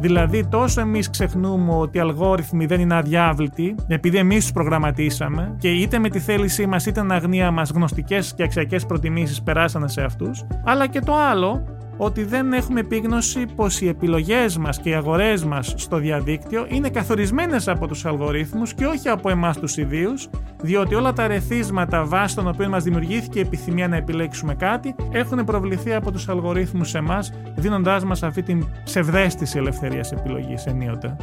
Δηλαδή, τόσο εμείς ξεχνούμε ότι οι αλγόριθμοι δεν είναι αδιάβλητοι, επειδή εμείς τους προγραμματίσαμε και είτε με τη θέλησή μας είτε την αγνία μας γνωστικές και αξιακές προτιμήσεις περάσανε σε αυτούς, αλλά και το άλλο, ότι δεν έχουμε επίγνωση πως οι επιλογές μας και οι αγορές μας στο διαδίκτυο είναι καθορισμένες από τους αλγορίθμους και όχι από εμάς τους ιδίους, διότι όλα τα ρεθίσματα βάσει των οποίων μας δημιουργήθηκε η επιθυμία να επιλέξουμε κάτι έχουν προβληθεί από τους αλγορίθμους σε εμάς, δίνοντάς μας αυτή την ψευδέστηση ελευθερίας επιλογής ενίοτε.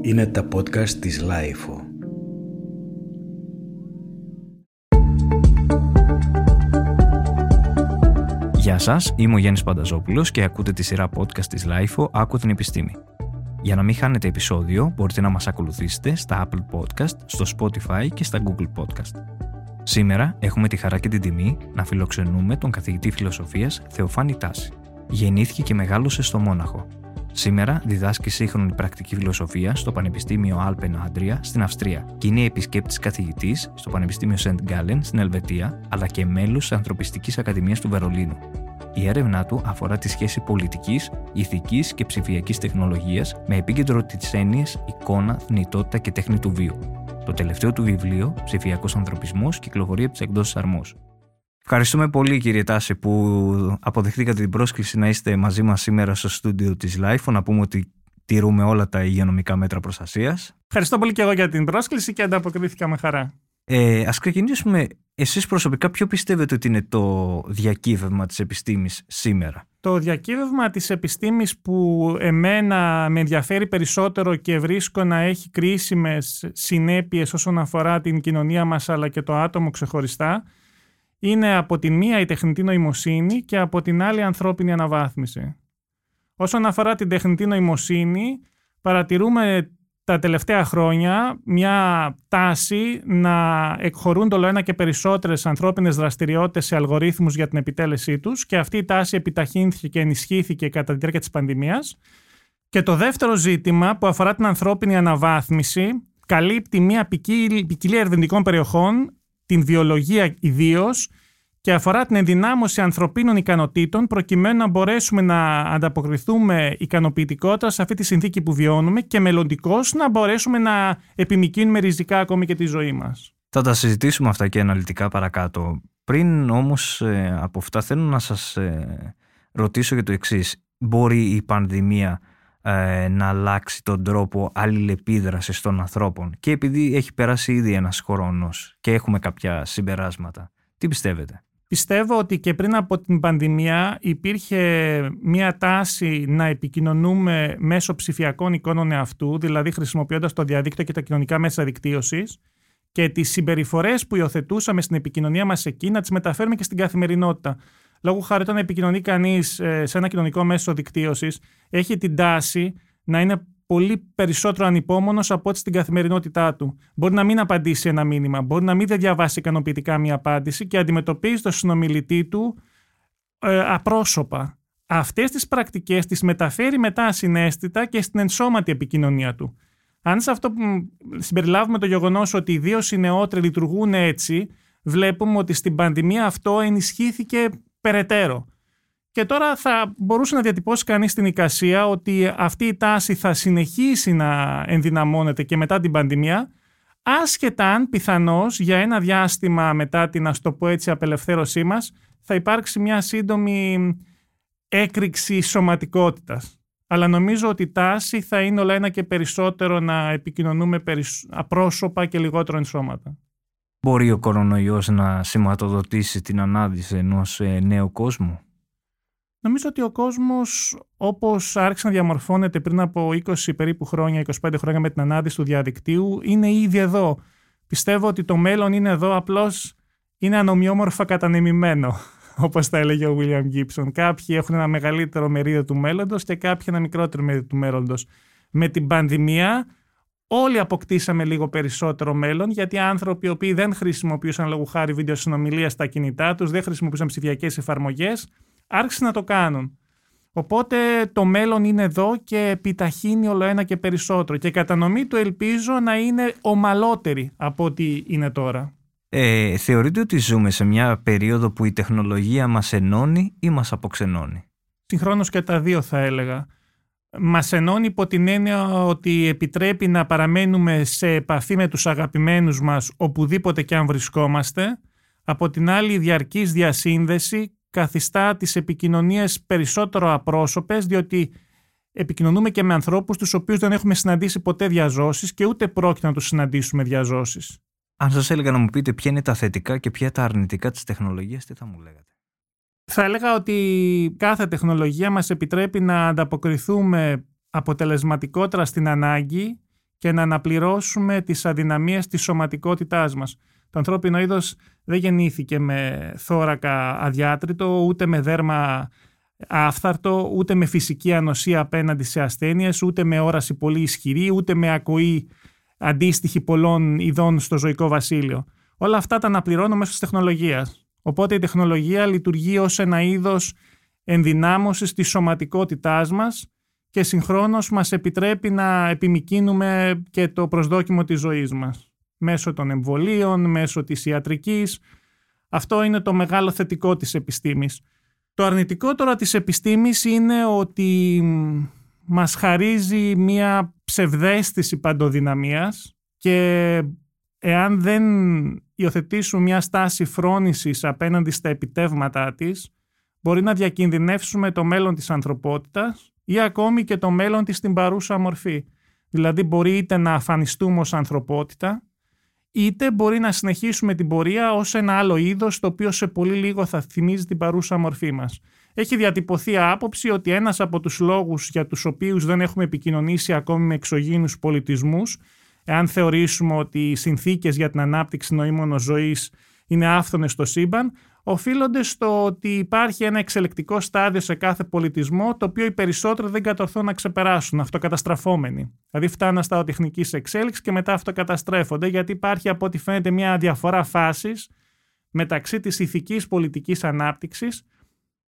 Είναι τα podcast της Lifeo. Γεια σας, είμαι ο Γιάννης Πανταζόπουλος και ακούτε τη σειρά podcast της LIFO Άκου την επιστήμη. Για να μην χάνετε επεισόδιο, μπορείτε να μας ακολουθήσετε στα Apple Podcast, στο Spotify και στα Google Podcast. Σήμερα έχουμε τη χαρά και την τιμή να φιλοξενούμε τον καθηγητή φιλοσοφίας Θεοφάνη Τάση. Γεννήθηκε και μεγάλωσε στο Μόναχο. Σήμερα διδάσκει σύγχρονη πρακτική φιλοσοφία στο Πανεπιστήμιο Alpen Adria στην Αυστρία και είναι επισκέπτης καθηγητής στο Πανεπιστήμιο St. Gallen στην Ελβετία, αλλά και μέλος της Ανθρωπιστικής Ακαδημίας του Βερολίνου. Η έρευνά του αφορά τη σχέση πολιτικής, ηθικής και ψηφιακής τεχνολογίας με επίκεντρο τις έννοιες εικόνα, θνητότητα και τέχνη του βίου. Το τελευταίο του βιβλίο, Ψηφιακός Ανθρωπισμός, κυκλοφορεί από τις εκδόσεις Αρμός. Ευχαριστούμε πολύ κύριε Τάση που αποδεχτήκατε την πρόσκληση να είστε μαζί μας σήμερα στο στούντιο της LIFE. Να πούμε ότι τηρούμε όλα τα υγειονομικά μέτρα προστασίας. Ευχαριστώ πολύ και εγώ για την πρόσκληση και ανταποκρίθηκα με χαρά. Ε, ας ξεκινήσουμε. Εσείς προσωπικά ποιο πιστεύετε ότι είναι το διακύβευμα της επιστήμης σήμερα; Το διακύβευμα της επιστήμης που εμένα με ενδιαφέρει περισσότερο και βρίσκω να έχει κρίσιμες συνέπειες όσον αφορά την κοινωνία μας αλλά και το άτομο ξεχωριστά είναι από τη μία η τεχνητή νοημοσύνη και από την άλλη η ανθρώπινη αναβάθμιση. Όσον αφορά την τεχνητή νοημοσύνη, παρατηρούμε τα τελευταία χρόνια μια τάση να εκχωρούν το ένα και περισσότερες ανθρώπινες δραστηριότητες σε αλγορίθμους για την επιτέλεσή τους και αυτή η τάση επιταχύνθηκε και ενισχύθηκε κατά τη διάρκεια της πανδημίας. Και το δεύτερο ζήτημα που αφορά την ανθρώπινη αναβάθμιση καλύπτει μια ποικιλία ερευνητικών περιοχών την βιολογία ιδίως και αφορά την ενδυνάμωση ανθρωπίνων ικανοτήτων προκειμένου να μπορέσουμε να ανταποκριθούμε ικανοποιητικότερα σε αυτή τη συνθήκη που βιώνουμε και μελλοντικώς να μπορέσουμε να επιμηκύνουμε ριζικά ακόμη και τη ζωή μας. Θα τα συζητήσουμε αυτά και αναλυτικά παρακάτω. Πριν όμως ε, από αυτά θέλω να σας ε, ρωτήσω για το εξής. Μπορεί η πανδημία ε, να αλλάξει τον τρόπο αλληλεπίδρασης των ανθρώπων και επειδή έχει περάσει ήδη ένας χρόνος και έχουμε κάποια συμπεράσματα. Τι πιστεύετε; Πιστεύω ότι και πριν από την πανδημία υπήρχε μια τάση να επικοινωνούμε μέσω ψηφιακών εικόνων εαυτού, δηλαδή χρησιμοποιώντας το διαδίκτυο και τα κοινωνικά μέσα δικτύωσης και τις συμπεριφορές που υιοθετούσαμε στην επικοινωνία μας εκεί να τις μεταφέρουμε και στην καθημερινότητα. Λόγω χάρη όταν επικοινωνεί κανείς ε, σε ένα κοινωνικό μέσο δικτύωσης, έχει την τάση να είναι πολύ περισσότερο ανυπόμονος από ό,τι στην καθημερινότητά του. Μπορεί να μην απαντήσει ένα μήνυμα, μπορεί να μην δεν διαβάσει ικανοποιητικά μια απάντηση και αντιμετωπίζει τον συνομιλητή του ε, απρόσωπα. Αυτές τις πρακτικές τις μεταφέρει μετά ασυναίσθητα και στην ενσώματη επικοινωνία του. Αν σε αυτό συμπεριλάβουμε το γεγονός ότι ιδίω οι νεότεροι λειτουργούν έτσι, βλέπουμε ότι στην πανδημία αυτό ενισχύθηκε περαιτέρω. Και τώρα θα μπορούσε να διατυπώσει κανείς την εικασία ότι αυτή η τάση θα συνεχίσει να ενδυναμώνεται και μετά την πανδημία, άσχετα αν πιθανώς για ένα διάστημα μετά την ας το πω έτσι απελευθέρωσή μας θα υπάρξει μια σύντομη έκρηξη σωματικότητας. Αλλά νομίζω ότι η τάση θα είναι όλα ένα και περισσότερο να επικοινωνούμε απρόσωπα και λιγότερο εν σώματα. Μπορεί ο κορονοϊός να σηματοδοτήσει την ανάδυση ενός ε, νέου κόσμου; Νομίζω ότι ο κόσμος όπως άρχισε να διαμορφώνεται πριν από 20 περίπου χρόνια, 25 χρόνια με την ανάδυση του διαδικτύου είναι ήδη εδώ. Πιστεύω ότι το μέλλον είναι εδώ, απλώς είναι ανομοιόμορφα κατανεμημένο, όπως τα έλεγε ο William Gibson. Κάποιοι έχουν ένα μεγαλύτερο μερίδιο του μέλλοντος και κάποιοι ένα μικρότερο μερίδιο του μέλλοντος. Με την πανδημία όλοι αποκτήσαμε λίγο περισσότερο μέλλον, γιατί άνθρωποι οι οποίοι δεν χρησιμοποιούσαν λόγω χάρη βίντεο συνομιλία στα κινητά τους, δεν χρησιμοποιούσαν ψηφιακές εφαρμογές, άρχισαν να το κάνουν. Οπότε το μέλλον είναι εδώ και επιταχύνει όλο ένα και περισσότερο. Και η κατανομή του ελπίζω να είναι ομαλότερη από ό,τι είναι τώρα. Ε, θεωρείτε ότι ζούμε σε μια περίοδο που η τεχνολογία μας ενώνει ή μας αποξενώνει; Συγχρόνως και τα δύο θα έλεγα. Μας ενώνει υπό την έννοια ότι επιτρέπει να παραμένουμε σε επαφή με τους αγαπημένους μας οπουδήποτε και αν βρισκόμαστε. Από την άλλη η διαρκής διασύνδεση καθιστά τις επικοινωνίες περισσότερο απρόσωπες διότι επικοινωνούμε και με ανθρώπους τους οποίους δεν έχουμε συναντήσει ποτέ διαζώσεις και ούτε πρόκειται να τους συναντήσουμε διαζώσεις. Αν σας έλεγα να μου πείτε ποια είναι τα θετικά και ποια τα αρνητικά της τεχνολογίας, τι θα μου λέγατε; Θα έλεγα ότι κάθε τεχνολογία μας επιτρέπει να ανταποκριθούμε αποτελεσματικότερα στην ανάγκη και να αναπληρώσουμε τις αδυναμίες της σωματικότητάς μας. Το ανθρώπινο είδος δεν γεννήθηκε με θώρακα αδιάτριτο, ούτε με δέρμα άφθαρτο, ούτε με φυσική ανοσία απέναντι σε ασθένειες, ούτε με όραση πολύ ισχυρή, ούτε με ακοή αντίστοιχη πολλών ειδών στο ζωικό βασίλειο. Όλα αυτά τα αναπληρώνω μέσω της τεχνολογίας. Οπότε η τεχνολογία λειτουργεί ως ένα είδος ενδυνάμωσης της σωματικότητάς μας και συγχρόνως μας επιτρέπει να επιμικίνουμε και το προσδόκιμο της ζωής μας. Μέσω των εμβολίων, μέσω της ιατρικής. Αυτό είναι το μεγάλο θετικό της επιστήμης. Το αρνητικό τώρα της επιστήμης είναι ότι μας χαρίζει μία ψευδέστηση παντοδυναμίας και εάν δεν υιοθετήσουμε μια στάση φρόνησης απέναντι στα επιτεύγματά της, μπορεί να διακινδυνεύσουμε το μέλλον της ανθρωπότητας ή ακόμη και το μέλλον της στην παρούσα μορφή. Δηλαδή μπορεί είτε να αφανιστούμε ως ανθρωπότητα, είτε μπορεί να συνεχίσουμε την πορεία ως ένα άλλο είδος το οποίο σε πολύ λίγο θα θυμίζει την παρούσα μορφή μας. Έχει διατυπωθεί άποψη ότι ένας από τους λόγους για τους οποίους δεν έχουμε επικοινωνήσει ακόμη με εξωγήινους πολιτισμούς εάν θεωρήσουμε ότι οι συνθήκες για την ανάπτυξη νοήμων ζωής είναι άφθονες στο σύμπαν, οφείλονται στο ότι υπάρχει ένα εξελεκτικό στάδιο σε κάθε πολιτισμό, το οποίο οι περισσότεροι δεν κατορθούν να ξεπεράσουν, αυτοκαταστραφόμενοι. Δηλαδή, φτάνουν στα τεχνική εξέλιξης και μετά αυτοκαταστρέφονται, γιατί υπάρχει από ό,τι φαίνεται μια διαφορά φάσης μεταξύ της ηθικής πολιτικής ανάπτυξης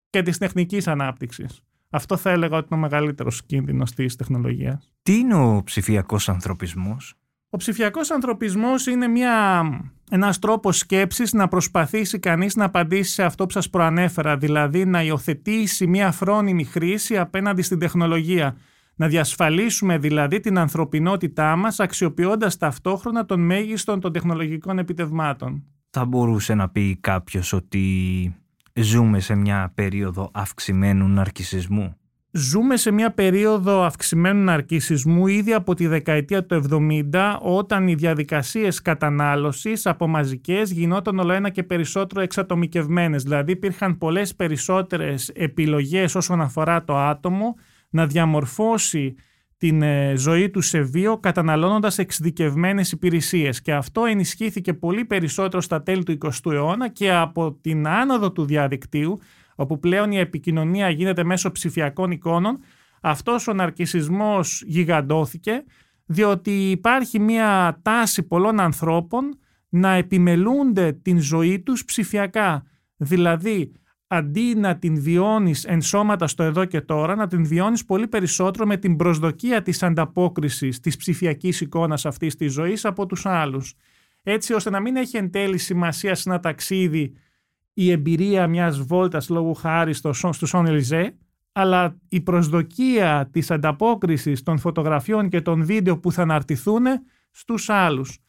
και της τεχνικής ανάπτυξης. Αυτό θα έλεγα ότι είναι ο μεγαλύτερος κίνδυνος της τεχνολογίας. Τι είναι ο ψηφιακός ανθρωπισμός, ο ψηφιακός ανθρωπισμός είναι μια, ένας τρόπος σκέψης να προσπαθήσει κανείς να απαντήσει σε αυτό που σας προανέφερα, δηλαδή να υιοθετήσει μια φρόνιμη χρήση απέναντι στην τεχνολογία. Να διασφαλίσουμε δηλαδή την ανθρωπινότητά μας αξιοποιώντας ταυτόχρονα τον μέγιστον των τεχνολογικών επιτευμάτων. Θα μπορούσε να πει κάποιος ότι ζούμε σε μια περίοδο αυξημένου ναρκισισμού; Ζούμε σε μια περίοδο αυξημένου ναρκισισμού ήδη από τη δεκαετία του 70 όταν οι διαδικασίες κατανάλωσης από μαζικές γινόταν όλο ένα και περισσότερο εξατομικευμένες. Δηλαδή υπήρχαν πολλές περισσότερες επιλογές όσον αφορά το άτομο να διαμορφώσει την ε, ζωή του σε βίο καταναλώνοντας εξειδικευμένες υπηρεσίες και αυτό ενισχύθηκε πολύ περισσότερο στα τέλη του 20ου αιώνα και από την άνοδο του διαδικτύου όπου πλέον η επικοινωνία γίνεται μέσω ψηφιακών εικόνων, αυτός ο ναρκισισμός γιγαντώθηκε, διότι υπάρχει μια τάση πολλών ανθρώπων να επιμελούνται την ζωή τους ψηφιακά. Δηλαδή, αντί να την βιώνεις ενσώματα στο εδώ και τώρα, να την βιώνεις πολύ περισσότερο με την προσδοκία της ανταπόκρισης της ψηφιακής εικόνας αυτής της ζωής από τους άλλους. Έτσι ώστε να μην έχει εν τέλει σημασία σε ένα ταξίδι η εμπειρία μιας βόλτας λόγου χάρη στο, στο Σον Ελιζέ, αλλά η προσδοκία της ανταπόκρισης των φωτογραφιών και των βίντεο που θα αναρτηθούν στους άλλους.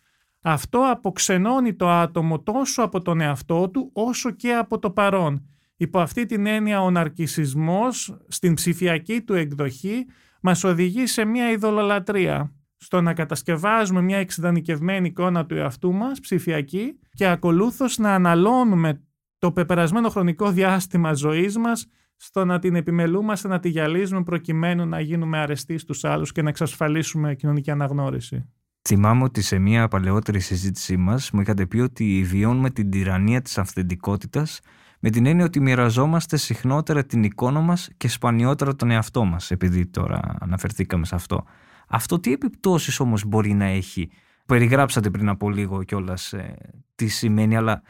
Αυτό αποξενώνει το άτομο τόσο από τον εαυτό του όσο και από το παρόν. Υπό αυτή την έννοια ο ναρκισισμός στην ψηφιακή του εκδοχή μας οδηγεί σε μια ειδωλολατρία στο να κατασκευάζουμε μια εξειδανικευμένη εικόνα του εαυτού μας ψηφιακή και ακολούθως να αναλώνουμε το πεπερασμένο χρονικό διάστημα ζωής μας στο να την επιμελούμαστε, να τη γυαλίζουμε προκειμένου να γίνουμε αρεστοί στους άλλους και να εξασφαλίσουμε κοινωνική αναγνώριση. Θυμάμαι ότι σε μια παλαιότερη συζήτησή μας μου είχατε πει ότι βιώνουμε την τυραννία της αυθεντικότητας με την έννοια ότι μοιραζόμαστε συχνότερα την εικόνα μας και σπανιότερα τον εαυτό μας, επειδή τώρα αναφερθήκαμε σε αυτό. Αυτό τι επιπτώσεις όμως μπορεί να έχει. Περιγράψατε πριν από λίγο κιόλας ε, τι σημαίνει, αλλά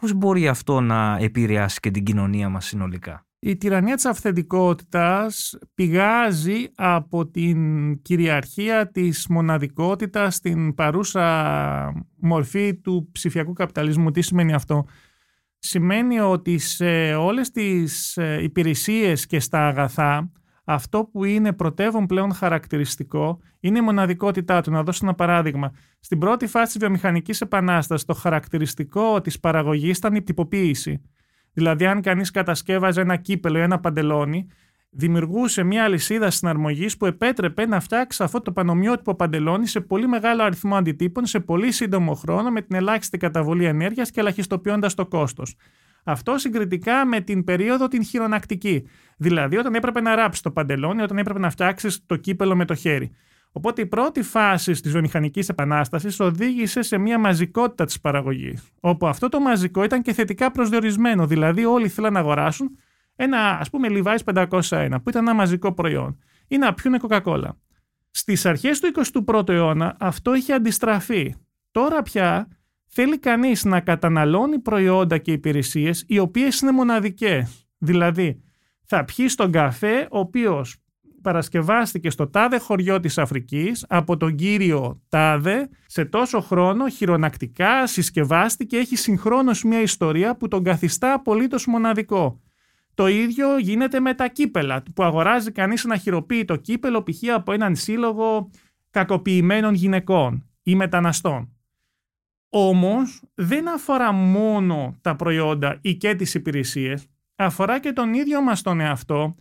πώς μπορεί αυτό να επηρεάσει και την κοινωνία μας συνολικά; Η τυραννία της αυθεντικότητας πηγάζει από την κυριαρχία της μοναδικότητας στην παρούσα μορφή του ψηφιακού καπιταλισμού. Τι σημαίνει αυτό; σημαίνει ότι σε όλες τις ε, υπηρεσίες και στα αγαθά αυτό που είναι πρωτεύον πλέον χαρακτηριστικό είναι η μοναδικότητά του. Να δώσω ένα παράδειγμα. Στην πρώτη φάση της βιομηχανικής επανάστασης το χαρακτηριστικό της παραγωγής ήταν η τυποποίηση. Δηλαδή αν κανείς κατασκεύαζε ένα κύπελο ή ένα παντελόνι δημιουργούσε μια αλυσίδα συναρμογής που επέτρεπε να φτιάξει αυτό το πανομοιότυπο παντελόνι σε πολύ μεγάλο αριθμό αντιτύπων σε πολύ σύντομο χρόνο με την ελάχιστη καταβολή ενέργειας και ελαχιστοποιώντας το κόστος. Αυτό συγκριτικά με την περίοδο την χειρονακτική. Δηλαδή όταν έπρεπε να ράψεις το παντελόνι, όταν έπρεπε να φτιάξεις το κύπελο με το χέρι. Οπότε η πρώτη φάση της βιομηχανικής επανάστασης οδήγησε σε μια μαζικότητα της παραγωγής. Όπου αυτό το μαζικό ήταν και θετικά προσδιορισμένο. Δηλαδή όλοι ήθελαν να αγοράσουν ένα ας πούμε Levi's 501 που ήταν ένα μαζικό προϊόν ή να πιούνε Coca-Cola. Στις αρχές του 21ου αιώνα αυτό είχε αντιστραφεί. Τώρα πια θέλει κανείς να καταναλώνει προϊόντα και υπηρεσίες οι οποίες είναι μοναδικές. Δηλαδή θα πιει στον καφέ ο οποίος παρασκευάστηκε στο τάδε χωριό της Αφρικής από τον κύριο τάδε σε τόσο χρόνο χειρονακτικά συσκευάστηκε έχει συγχρόνως μια ιστορία που τον καθιστά απολύτως μοναδικό. Το ίδιο γίνεται με τα κύπελα που αγοράζει κανείς ένα χειροποίητο κύπελο π.χ. από έναν σύλλογο κακοποιημένων γυναικών ή μεταναστών. Όμως δεν αφορά μόνο τα προϊόντα ή και τις υπηρεσίες, αφορά και τον ίδιο μας τον εαυτό,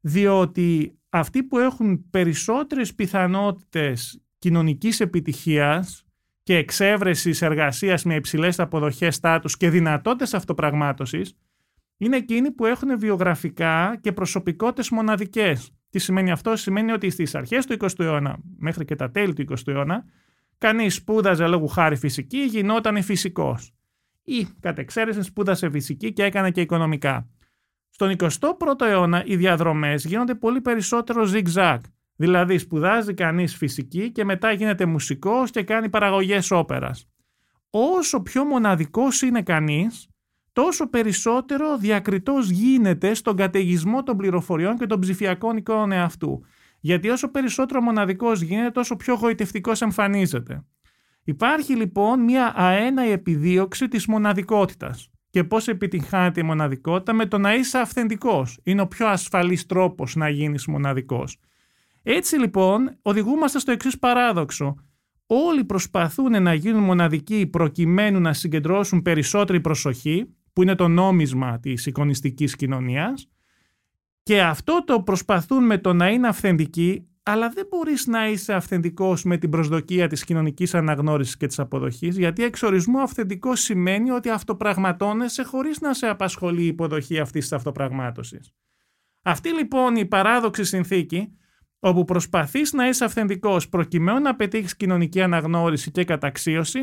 διότι αυτοί που έχουν περισσότερες πιθανότητες κοινωνικής επιτυχίας και εξέβρεσης εργασίας με υψηλές αποδοχές στάτους και δυνατότητες αυτοπραγμάτωσης, είναι εκείνοι που έχουν βιογραφικά και προσωπικότητες μοναδικές. Τι σημαίνει αυτό, σημαίνει ότι στις αρχές του 20ου αιώνα μέχρι και τα τέλη του 20ου αιώνα κανείς σπούδαζε λόγου χάρη φυσική, γινόταν φυσικός. Ή κατ' εξαίρεση σπούδασε φυσική και έκανε και οικονομικά. Στον 21ο αιώνα οι διαδρομές γίνονται πολύ περισσότερο zigzag. Δηλαδή σπουδάζει κανείς φυσική και μετά γίνεται μουσικός και κάνει παραγωγές όπερας. Όσο πιο μοναδικός είναι κανείς, τόσο περισσότερο διακριτός γίνεται στον καταιγισμό των πληροφοριών και των ψηφιακών εικόνων εαυτού. Γιατί όσο περισσότερο μοναδικός γίνεται, τόσο πιο γοητευτικός εμφανίζεται. Υπάρχει λοιπόν μια αέναη επιδίωξη της μοναδικότητας. Και πώς επιτυγχάνεται η μοναδικότητα; Με το να είσαι αυθεντικός. Είναι ο πιο ασφαλής τρόπος να γίνεις μοναδικός. Έτσι λοιπόν οδηγούμαστε στο εξής παράδοξο. Όλοι προσπαθούν να γίνουν μοναδικοί προκειμένου να συγκεντρώσουν περισσότερη προσοχή που είναι το νόμισμα της εικονιστικής κοινωνίας και αυτό το προσπαθούν με το να είναι αυθεντικοί αλλά δεν μπορείς να είσαι αυθεντικός με την προσδοκία της κοινωνικής αναγνώρισης και της αποδοχής γιατί εξορισμού αυθεντικό σημαίνει ότι αυτοπραγματώνεσαι χωρίς να σε απασχολεί η υποδοχή αυτής της αυτοπραγμάτωσης. Αυτή λοιπόν η παράδοξη συνθήκη όπου προσπαθείς να είσαι αυθεντικός προκειμένου να πετύχεις κοινωνική αναγνώριση και καταξίωση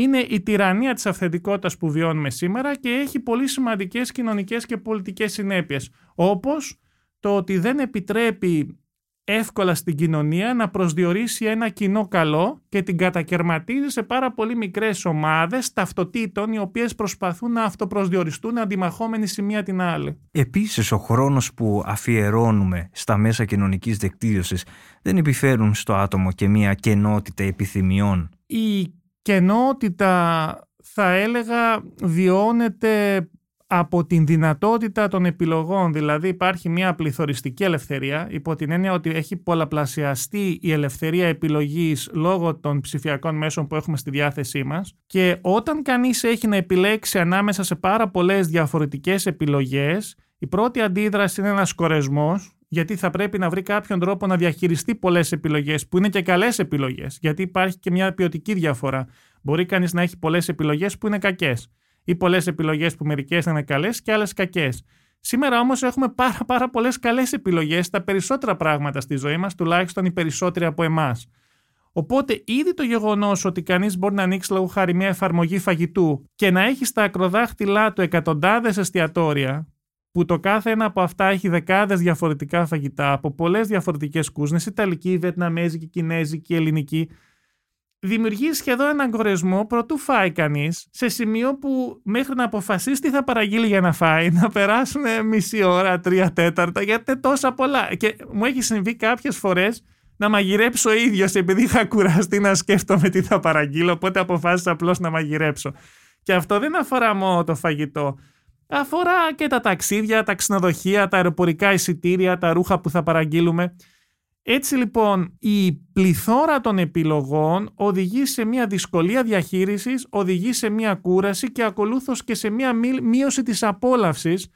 είναι η τυραννία της αυθεντικότητας που βιώνουμε σήμερα και έχει πολύ σημαντικές κοινωνικές και πολιτικές συνέπειες, όπως το ότι δεν επιτρέπει εύκολα στην κοινωνία να προσδιορίσει ένα κοινό καλό και την κατακαιρματίζει σε πάρα πολύ μικρές ομάδες ταυτοτήτων οι οποίες προσπαθούν να αυτοπροσδιοριστούν αντιμαχόμενοι σε μία την άλλη. Επίσης ο χρόνος που αφιερώνουμε στα μέσα κοινωνικής δικτύωσης δεν επιφέρουν στο άτομο και μία κενότητα επιθυμιών. Η κενότητα θα έλεγα βιώνεται από την δυνατότητα των επιλογών. Δηλαδή υπάρχει μια πληθωριστική ελευθερία υπό την έννοια ότι έχει πολλαπλασιαστεί η ελευθερία επιλογής λόγω των ψηφιακών μέσων που έχουμε στη διάθεσή μας και όταν κανείς έχει να επιλέξει ανάμεσα σε πάρα πολλές διαφορετικές επιλογές η πρώτη αντίδραση είναι ένας κορεσμός γιατί θα πρέπει να βρει κάποιον τρόπο να διαχειριστεί πολλές επιλογές, που είναι και καλές επιλογές, γιατί υπάρχει και μια ποιοτική διαφορά. Μπορεί κανείς να έχει πολλές επιλογές που είναι κακές, ή πολλές επιλογές που μερικές είναι καλές και άλλες κακές. Σήμερα όμως έχουμε πάρα, πάρα πολλές καλές επιλογές στα περισσότερα πράγματα στη ζωή μας, τουλάχιστον οι περισσότεροι από εμάς. Οπότε, ήδη το γεγονός ότι κανείς μπορεί να ανοίξει λόγω χάρη μια εφαρμογή φαγητού και να έχει στα ακροδάχτυλά του εκατοντάδες εστιατόρια που το κάθε ένα από αυτά έχει δεκάδες διαφορετικά φαγητά από πολλές διαφορετικές κούσνες, Ιταλική, Βιετναμέζικη, Κινέζικη, Ελληνική, δημιουργεί σχεδόν έναν κορεσμό προτού φάει κανείς, σε σημείο που μέχρι να αποφασίσει τι θα παραγγείλει για να φάει, να περάσουν μισή ώρα, τρία τέταρτα, γιατί είναι τόσα πολλά. Και μου έχει συμβεί κάποιες φορές να μαγειρέψω ίδιος, επειδή είχα κουραστεί να σκέφτομαι τι θα παραγγείλω, οπότε αποφάσισα απλώς να μαγειρέψω. Και αυτό δεν αφορά μόνο το φαγητό. Αφορά και τα ταξίδια, τα ξενοδοχεία, τα αεροπορικά εισιτήρια, τα ρούχα που θα παραγγείλουμε. Έτσι λοιπόν η πληθώρα των επιλογών οδηγεί σε μια δυσκολία διαχείρισης, οδηγεί σε μια κούραση και ακολούθως και σε μια μείωση της απόλαυσης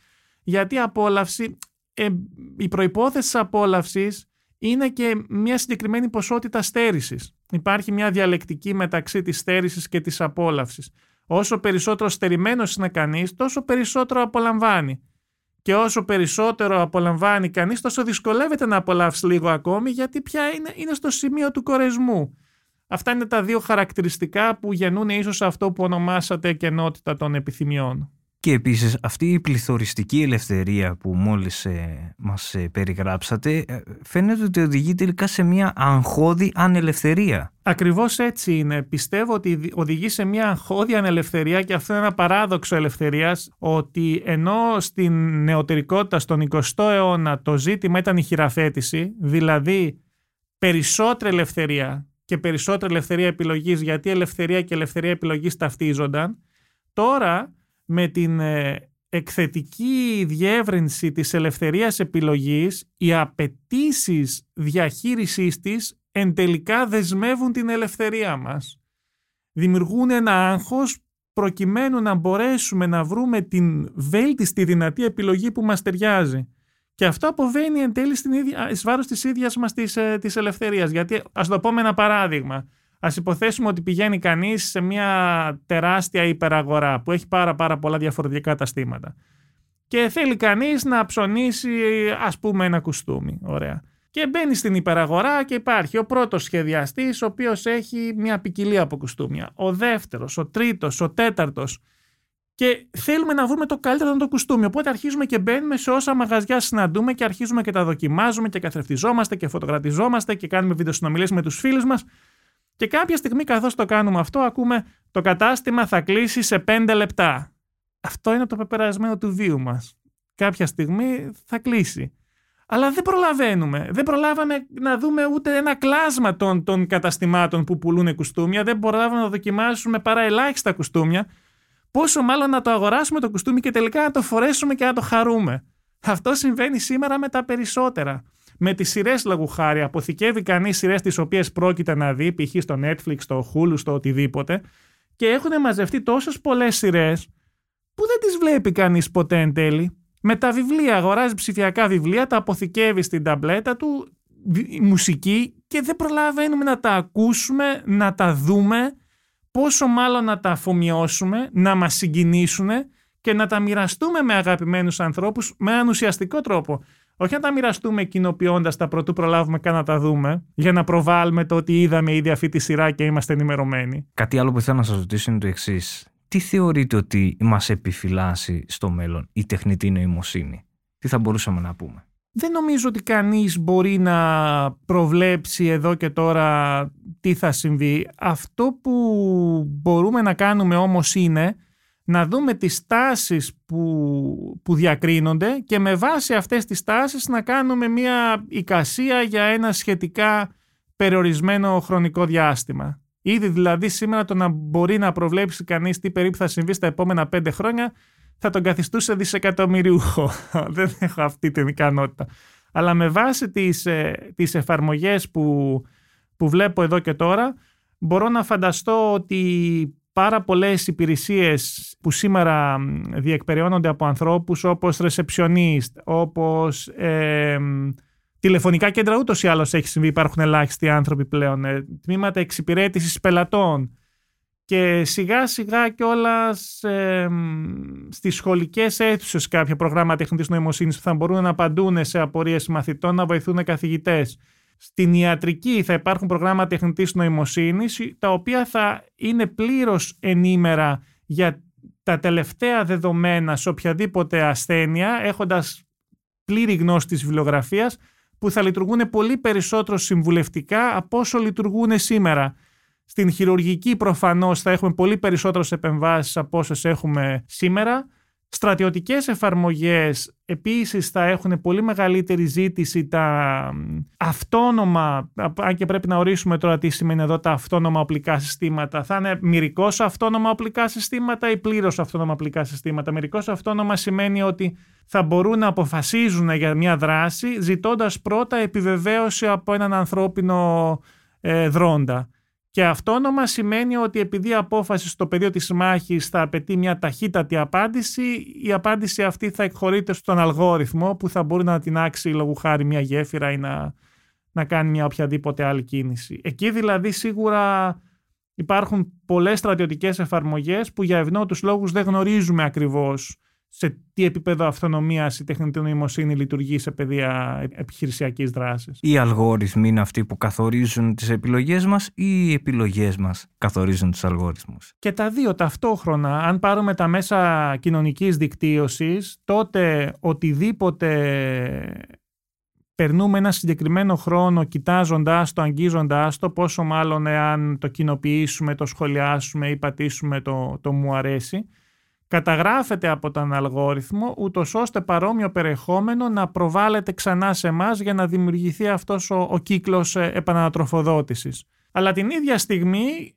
γιατί η απόλαυση, ε, η προϋπόθεση της απόλαυσης είναι και μια συγκεκριμένη ποσότητα στέρησης. Υπάρχει μια διαλεκτική μεταξύ της στέρησης και της απόλαυσης. Όσο περισσότερο στερημένος είναι κανείς, τόσο περισσότερο απολαμβάνει. Και όσο περισσότερο απολαμβάνει κανείς, τόσο δυσκολεύεται να απολαύσει λίγο ακόμη, γιατί πια είναι, είναι στο σημείο του κορεσμού. Αυτά είναι τα δύο χαρακτηριστικά που γεννούν ίσως αυτό που ονομάσατε κενότητα των επιθυμιών. Και επίσης αυτή η πληθωριστική ελευθερία που μόλις ε, μας ε, περιγράψατε ε, φαίνεται ότι οδηγεί τελικά σε μια αγχώδη ανελευθερία. Ακριβώς έτσι είναι. Πιστεύω ότι οδηγεί σε μια αγχώδη ανελευθερία και αυτό είναι ένα παράδοξο ελευθερίας ότι ενώ στην νεωτερικότητα στον 20ο αιώνα το ζήτημα ήταν η χειραφέτηση, δηλαδή περισσότερη ελευθερία και περισσότερη ελευθερία επιλογής γιατί ελευθερία και ελευθερία επιλογής ταυτίζονταν, τώρα με την ε, εκθετική διεύρυνση της ελευθερίας επιλογής, οι απαιτήσεις διαχείρισής της εν τελικά δεσμεύουν την ελευθερία μας. Δημιουργούν ένα άγχος προκειμένου να μπορέσουμε να βρούμε την βέλτιστη δυνατή επιλογή που μας ταιριάζει. Και αυτό αποβαίνει εν τέλει στην ίδια, εις βάρος της ίδιας μας της, ε, της ελευθερίας. Γιατί ας το πω με ένα παράδειγμα. Α υποθέσουμε ότι πηγαίνει κανείς σε μια τεράστια υπεραγορά που έχει πάρα, πάρα πολλά διαφορετικά καταστήματα. Και θέλει κανείς να ψωνίσει, ας πούμε, ένα κουστούμι. Ωραία. Και μπαίνει στην υπεραγορά και υπάρχει ο πρώτος σχεδιαστής, ο οποίος έχει μια ποικιλία από κουστούμια. Ο δεύτερος, ο τρίτος, ο τέταρτος. Και θέλουμε να βρούμε το καλύτερο το κουστούμι. Οπότε αρχίζουμε και μπαίνουμε σε όσα μαγαζιά συναντούμε και αρχίζουμε και τα δοκιμάζουμε και καθρεφτιζόμαστε και φωτογραφιζόμαστε και κάνουμε βιντεοσυνομιλίε με τους φίλους μας. Και κάποια στιγμή καθώς το κάνουμε αυτό ακούμε το κατάστημα θα κλείσει σε 5 λεπτά. Αυτό είναι το πεπερασμένο του βίου μας. Κάποια στιγμή θα κλείσει. Αλλά δεν προλαβαίνουμε. Δεν προλάβαμε να δούμε ούτε ένα κλάσμα των, των καταστημάτων που πουλούν κουστούμια. Δεν προλάβαμε να δοκιμάσουμε παρά ελάχιστα κουστούμια. Πόσο μάλλον να το αγοράσουμε το κουστούμι και τελικά να το φορέσουμε και να το χαρούμε. Αυτό συμβαίνει σήμερα με τα περισσότερα με τις σειρές λόγου χάρη. Αποθηκεύει κανείς σειρές τις οποίες πρόκειται να δει, π.χ. στο Netflix, στο Hulu, στο οτιδήποτε. Και έχουν μαζευτεί τόσες πολλές σειρές που δεν τις βλέπει κανείς ποτέ εν τέλει. Με τα βιβλία, αγοράζει ψηφιακά βιβλία, τα αποθηκεύει στην ταμπλέτα του, μουσική και δεν προλαβαίνουμε να τα ακούσουμε, να τα δούμε, πόσο μάλλον να τα αφομοιώσουμε, να μας συγκινήσουν και να τα μοιραστούμε με αγαπημένους ανθρώπους με έναν ουσιαστικό τρόπο. Όχι να τα μοιραστούμε κοινοποιώντας τα πρωτού προλάβουμε καν να τα δούμε, για να προβάλλουμε το ότι είδαμε ήδη αυτή τη σειρά και είμαστε ενημερωμένοι. Κάτι άλλο που θέλω να σας ρωτήσω είναι το εξής. Τι θεωρείτε ότι μας επιφυλάσσει στο μέλλον η τεχνητή νοημοσύνη, Τι θα μπορούσαμε να πούμε; Δεν νομίζω ότι κανείς μπορεί να προβλέψει εδώ και τώρα τι θα συμβεί. Αυτό που μπορούμε να κάνουμε όμως είναι να δούμε τις τάσεις που, που διακρίνονται και με βάση αυτές τις τάσεις να κάνουμε μια εικασία για ένα σχετικά περιορισμένο χρονικό διάστημα. Ήδη δηλαδή σήμερα το να μπορεί να προβλέψει κανείς τι περίπου θα συμβεί στα επόμενα πέντε χρόνια θα τον καθιστούσε δισεκατομμυριούχο. Δεν έχω αυτή την ικανότητα. Αλλά με βάση τις, ε, τις εφαρμογές που, που βλέπω εδώ και τώρα μπορώ να φανταστώ ότι πάρα πολλές υπηρεσίες που σήμερα διεκπεραιώνονται από ανθρώπους όπως receptionist, όπως ε, τηλεφωνικά κέντρα ούτως ή άλλως έχει συμβεί, υπάρχουν ελάχιστοι άνθρωποι πλέον, ε, τμήματα εξυπηρέτησης πελατών και σιγά σιγά κιόλας ε, στις σχολικές αίθουσες κάποια προγράμματα τεχνητής νοημοσύνης που θα μπορούν να απαντούν σε απορίες μαθητών, να βοηθούν καθηγητές. Στην ιατρική θα υπάρχουν προγράμματα τεχνητής νοημοσύνης τα οποία θα είναι πλήρως ενήμερα για τα τελευταία δεδομένα σε οποιαδήποτε ασθένεια έχοντας πλήρη γνώση της βιβλιογραφίας που θα λειτουργούν πολύ περισσότερο συμβουλευτικά από όσο λειτουργούν σήμερα. Στην χειρουργική προφανώς θα έχουμε πολύ περισσότερες επεμβάσεις από όσες έχουμε σήμερα Στρατιωτικές εφαρμογές επίσης θα έχουν πολύ μεγαλύτερη ζήτηση τα αυτόνομα, αν και πρέπει να ορίσουμε τώρα τι σημαίνει εδώ τα αυτόνομα οπλικά συστήματα, θα είναι μυρικός αυτόνομα οπλικά συστήματα ή πλήρως αυτόνομα οπλικά συστήματα. Μυρικός αυτόνομα σημαίνει ότι θα μπορούν να αποφασίζουν για μια δράση ζητώντας πρώτα επιβεβαίωση από έναν ανθρώπινο ε, δρόντα. Και αυτόνομα σημαίνει ότι επειδή η απόφαση στο πεδίο της μάχης θα απαιτεί μια ταχύτατη απάντηση, η απάντηση αυτή θα εκχωρείται στον αλγόριθμο που θα μπορεί να την άξει λόγου χάρη μια γέφυρα ή να, να κάνει μια οποιαδήποτε άλλη κίνηση. Εκεί δηλαδή σίγουρα υπάρχουν πολλές στρατιωτικές εφαρμογές που για ευνότους λόγους δεν γνωρίζουμε ακριβώς σε τι επίπεδο αυτονομίας η τεχνητή νοημοσύνη λειτουργεί σε πεδία επιχειρησιακής δράσης. Οι αλγόριθμοι είναι αυτοί που καθορίζουν τις επιλογές μας ή οι επιλογές μας καθορίζουν τους αλγόριθμους; Και τα δύο ταυτόχρονα. Αν πάρουμε τα μέσα κοινωνικής δικτύωσης, τότε οτιδήποτε περνούμε ένα συγκεκριμένο χρόνο κοιτάζοντάς το, αγγίζοντάς το, πόσο μάλλον εάν το κοινοποιήσουμε, το σχολιάσουμε ή πατήσουμε το, το μου αρέσει, καταγράφεται από τον αλγόριθμο ούτως ώστε παρόμοιο περιεχόμενο να προβάλλεται ξανά σε εμάς για να δημιουργηθεί αυτός ο, ο κύκλος ε, επανατροφοδότησης. Αλλά την ίδια στιγμή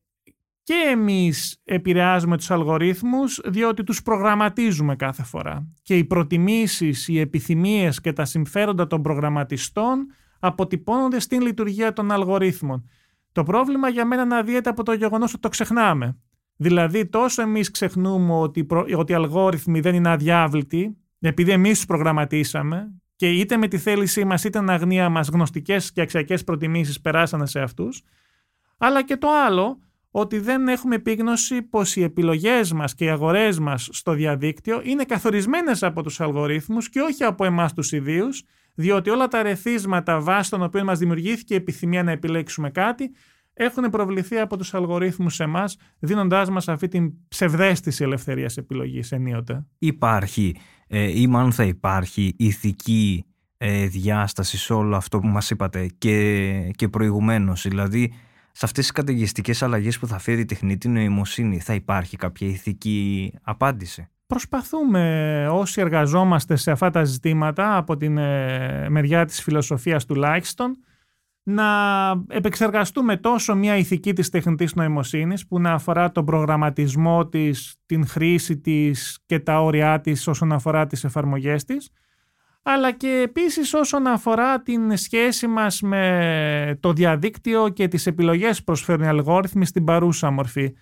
και εμείς επηρεάζουμε τους αλγορίθμους διότι τους προγραμματίζουμε κάθε φορά. Και οι προτιμήσεις, οι επιθυμίες και τα συμφέροντα των προγραμματιστών αποτυπώνονται στην λειτουργία των αλγορίθμων. Το πρόβλημα για μένα αναδύεται από το γεγονός ότι το ξεχνάμε. Δηλαδή, τόσο εμείς ξεχνούμε ότι, ότι οι αλγόριθμοι δεν είναι αδιάβλητοι, επειδή εμείς τους προγραμματίσαμε και είτε με τη θέλησή μας είτε την αγνία μας γνωστικές και αξιακές προτιμήσεις περάσανε σε αυτούς, αλλά και το άλλο, ότι δεν έχουμε επίγνωση πως οι επιλογές μας και οι αγορές μας στο διαδίκτυο είναι καθορισμένες από τους αλγορίθμους και όχι από εμάς τους ιδίους, διότι όλα τα ρεθίσματα βάσει των οποίων μας δημιουργήθηκε η επιθυμία να επιλέξουμε κάτι έχουν προβληθεί από τους αλγορίθμους σε εμάς, δίνοντάς μας αυτή την ψευδέστηση ελευθερίας επιλογής ενίοτε. Υπάρχει ε, ή μάλλον θα υπάρχει ηθική ε, διάσταση σε όλο αυτό που μας είπατε και, και προηγουμένως. Δηλαδή, σε αυτές τις καταιγιστικές αλλαγές που θα φέρει η τεχνητή νοημοσύνη θα υπάρχει κάποια ηθική απάντηση; Προσπαθούμε όσοι εργαζόμαστε σε αυτά τα ζητήματα από την ε, μεριά της φιλοσοφίας τουλάχιστον να επεξεργαστούμε τόσο μια ηθική της τεχνητής νοημοσύνης που να αφορά τον προγραμματισμό της, την χρήση της και τα όρια της όσον αφορά τις εφαρμογές της, αλλά και επίσης όσον αφορά την σχέση μας με το διαδίκτυο και τις επιλογές που προσφέρουν οι αλγόριθμοι στην παρούσα μορφή.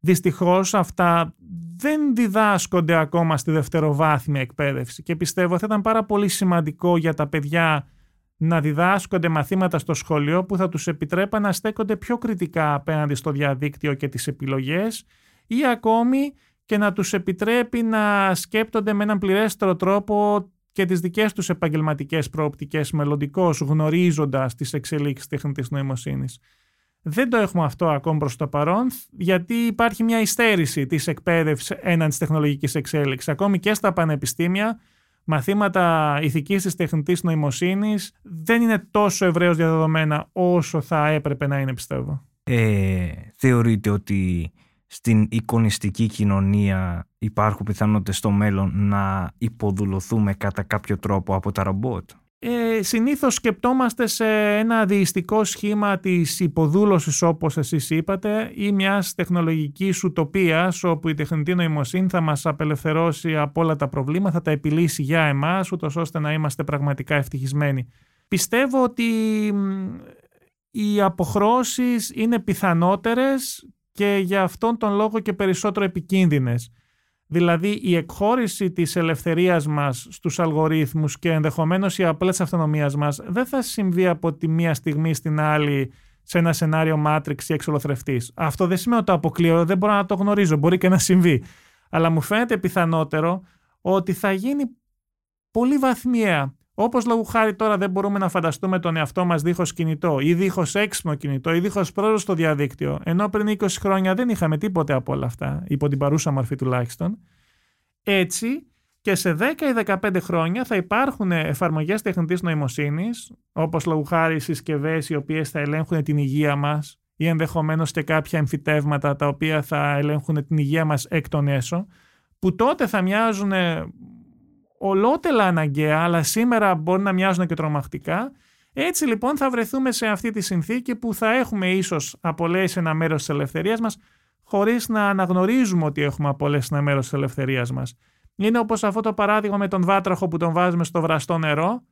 Δυστυχώς αυτά δεν διδάσκονται ακόμα στη δευτεροβάθμια εκπαίδευση και πιστεύω θα ήταν πάρα πολύ σημαντικό για τα παιδιά να διδάσκονται μαθήματα στο σχολείο που θα τους επιτρέπαν να στέκονται πιο κριτικά απέναντι στο διαδίκτυο και τις επιλογές ή ακόμη και να τους επιτρέπει να σκέπτονται με έναν πληρέστερο τρόπο και τις δικές τους επαγγελματικές προοπτικές μελλοντικώς γνωρίζοντας τις εξελίξεις τεχνητής νοημοσύνης. Δεν το έχουμε αυτό ακόμη προς το παρόν, γιατί υπάρχει μια υστέρηση της εκπαίδευσης έναντι της τεχνολογικής εξέλιξης. Ακόμη και στα πανεπιστήμια μαθήματα ηθικής της τεχνητής νοημοσύνης δεν είναι τόσο ευρέως διαδεδομένα όσο θα έπρεπε να είναι πιστεύω. Ε, θεωρείτε ότι στην εικονιστική κοινωνία υπάρχουν πιθανότητες στο μέλλον να υποδουλωθούμε κατά κάποιο τρόπο από τα ρομπότ; Ε, συνήθως σκεπτόμαστε σε ένα διιστικό σχήμα της υποδούλωσης όπως εσείς είπατε ή μιας τεχνολογικής ουτοπίας όπου η τεχνητή νοημοσύνη θα μας απελευθερώσει από όλα τα προβλήματα, θα τα επιλύσει για εμάς ούτως ώστε να είμαστε πραγματικά ευτυχισμένοι. Πιστεύω ότι οι αποχρώσεις είναι πιθανότερες και για αυτόν τον λόγο και περισσότερο επικίνδυνες. Δηλαδή η εκχώρηση της ελευθερίας μας στους αλγορίθμους και ενδεχομένως η απλές αυτονομίας μας δεν θα συμβεί από τη μία στιγμή στην άλλη σε ένα σενάριο Matrix ή εξολοθρευτής. Αυτό δεν σημαίνει ότι το αποκλείω, δεν μπορώ να το γνωρίζω, μπορεί και να συμβεί. Αλλά μου φαίνεται πιθανότερο ότι θα γίνει πολύ βαθμιαία. Όπως λόγου χάρη τώρα δεν μπορούμε να φανταστούμε τον εαυτό μας δίχως κινητό ή δίχως έξυπνο κινητό ή δίχως πρόσβαση στο διαδίκτυο, ενώ πριν 20 χρόνια δεν είχαμε τίποτε από όλα αυτά, υπό την παρούσα μορφή τουλάχιστον. Έτσι και σε 10 ή 15 χρόνια θα υπάρχουν εφαρμογές τεχνητής νοημοσύνης, όπως λόγου χάρη συσκευές οι οποίες θα ελέγχουν την υγεία μας ή ενδεχομένως και κάποια εμφυτεύματα τα οποία θα ελέγχουν την υγεία μας εκ των έσω, που τότε θα μοιάζουν ολότελα αναγκαία, αλλά σήμερα μπορεί να μοιάζουν και τρομακτικά. Έτσι λοιπόν θα βρεθούμε σε αυτή τη συνθήκη που θα έχουμε ίσως απολέσει ένα μέρος της ελευθερίας μας χωρίς να αναγνωρίζουμε ότι έχουμε απολέσει ένα μέρος της ελευθερίας μας. Είναι όπως αυτό το παράδειγμα με τον βάτραχο που τον βάζουμε στο βραστό νερό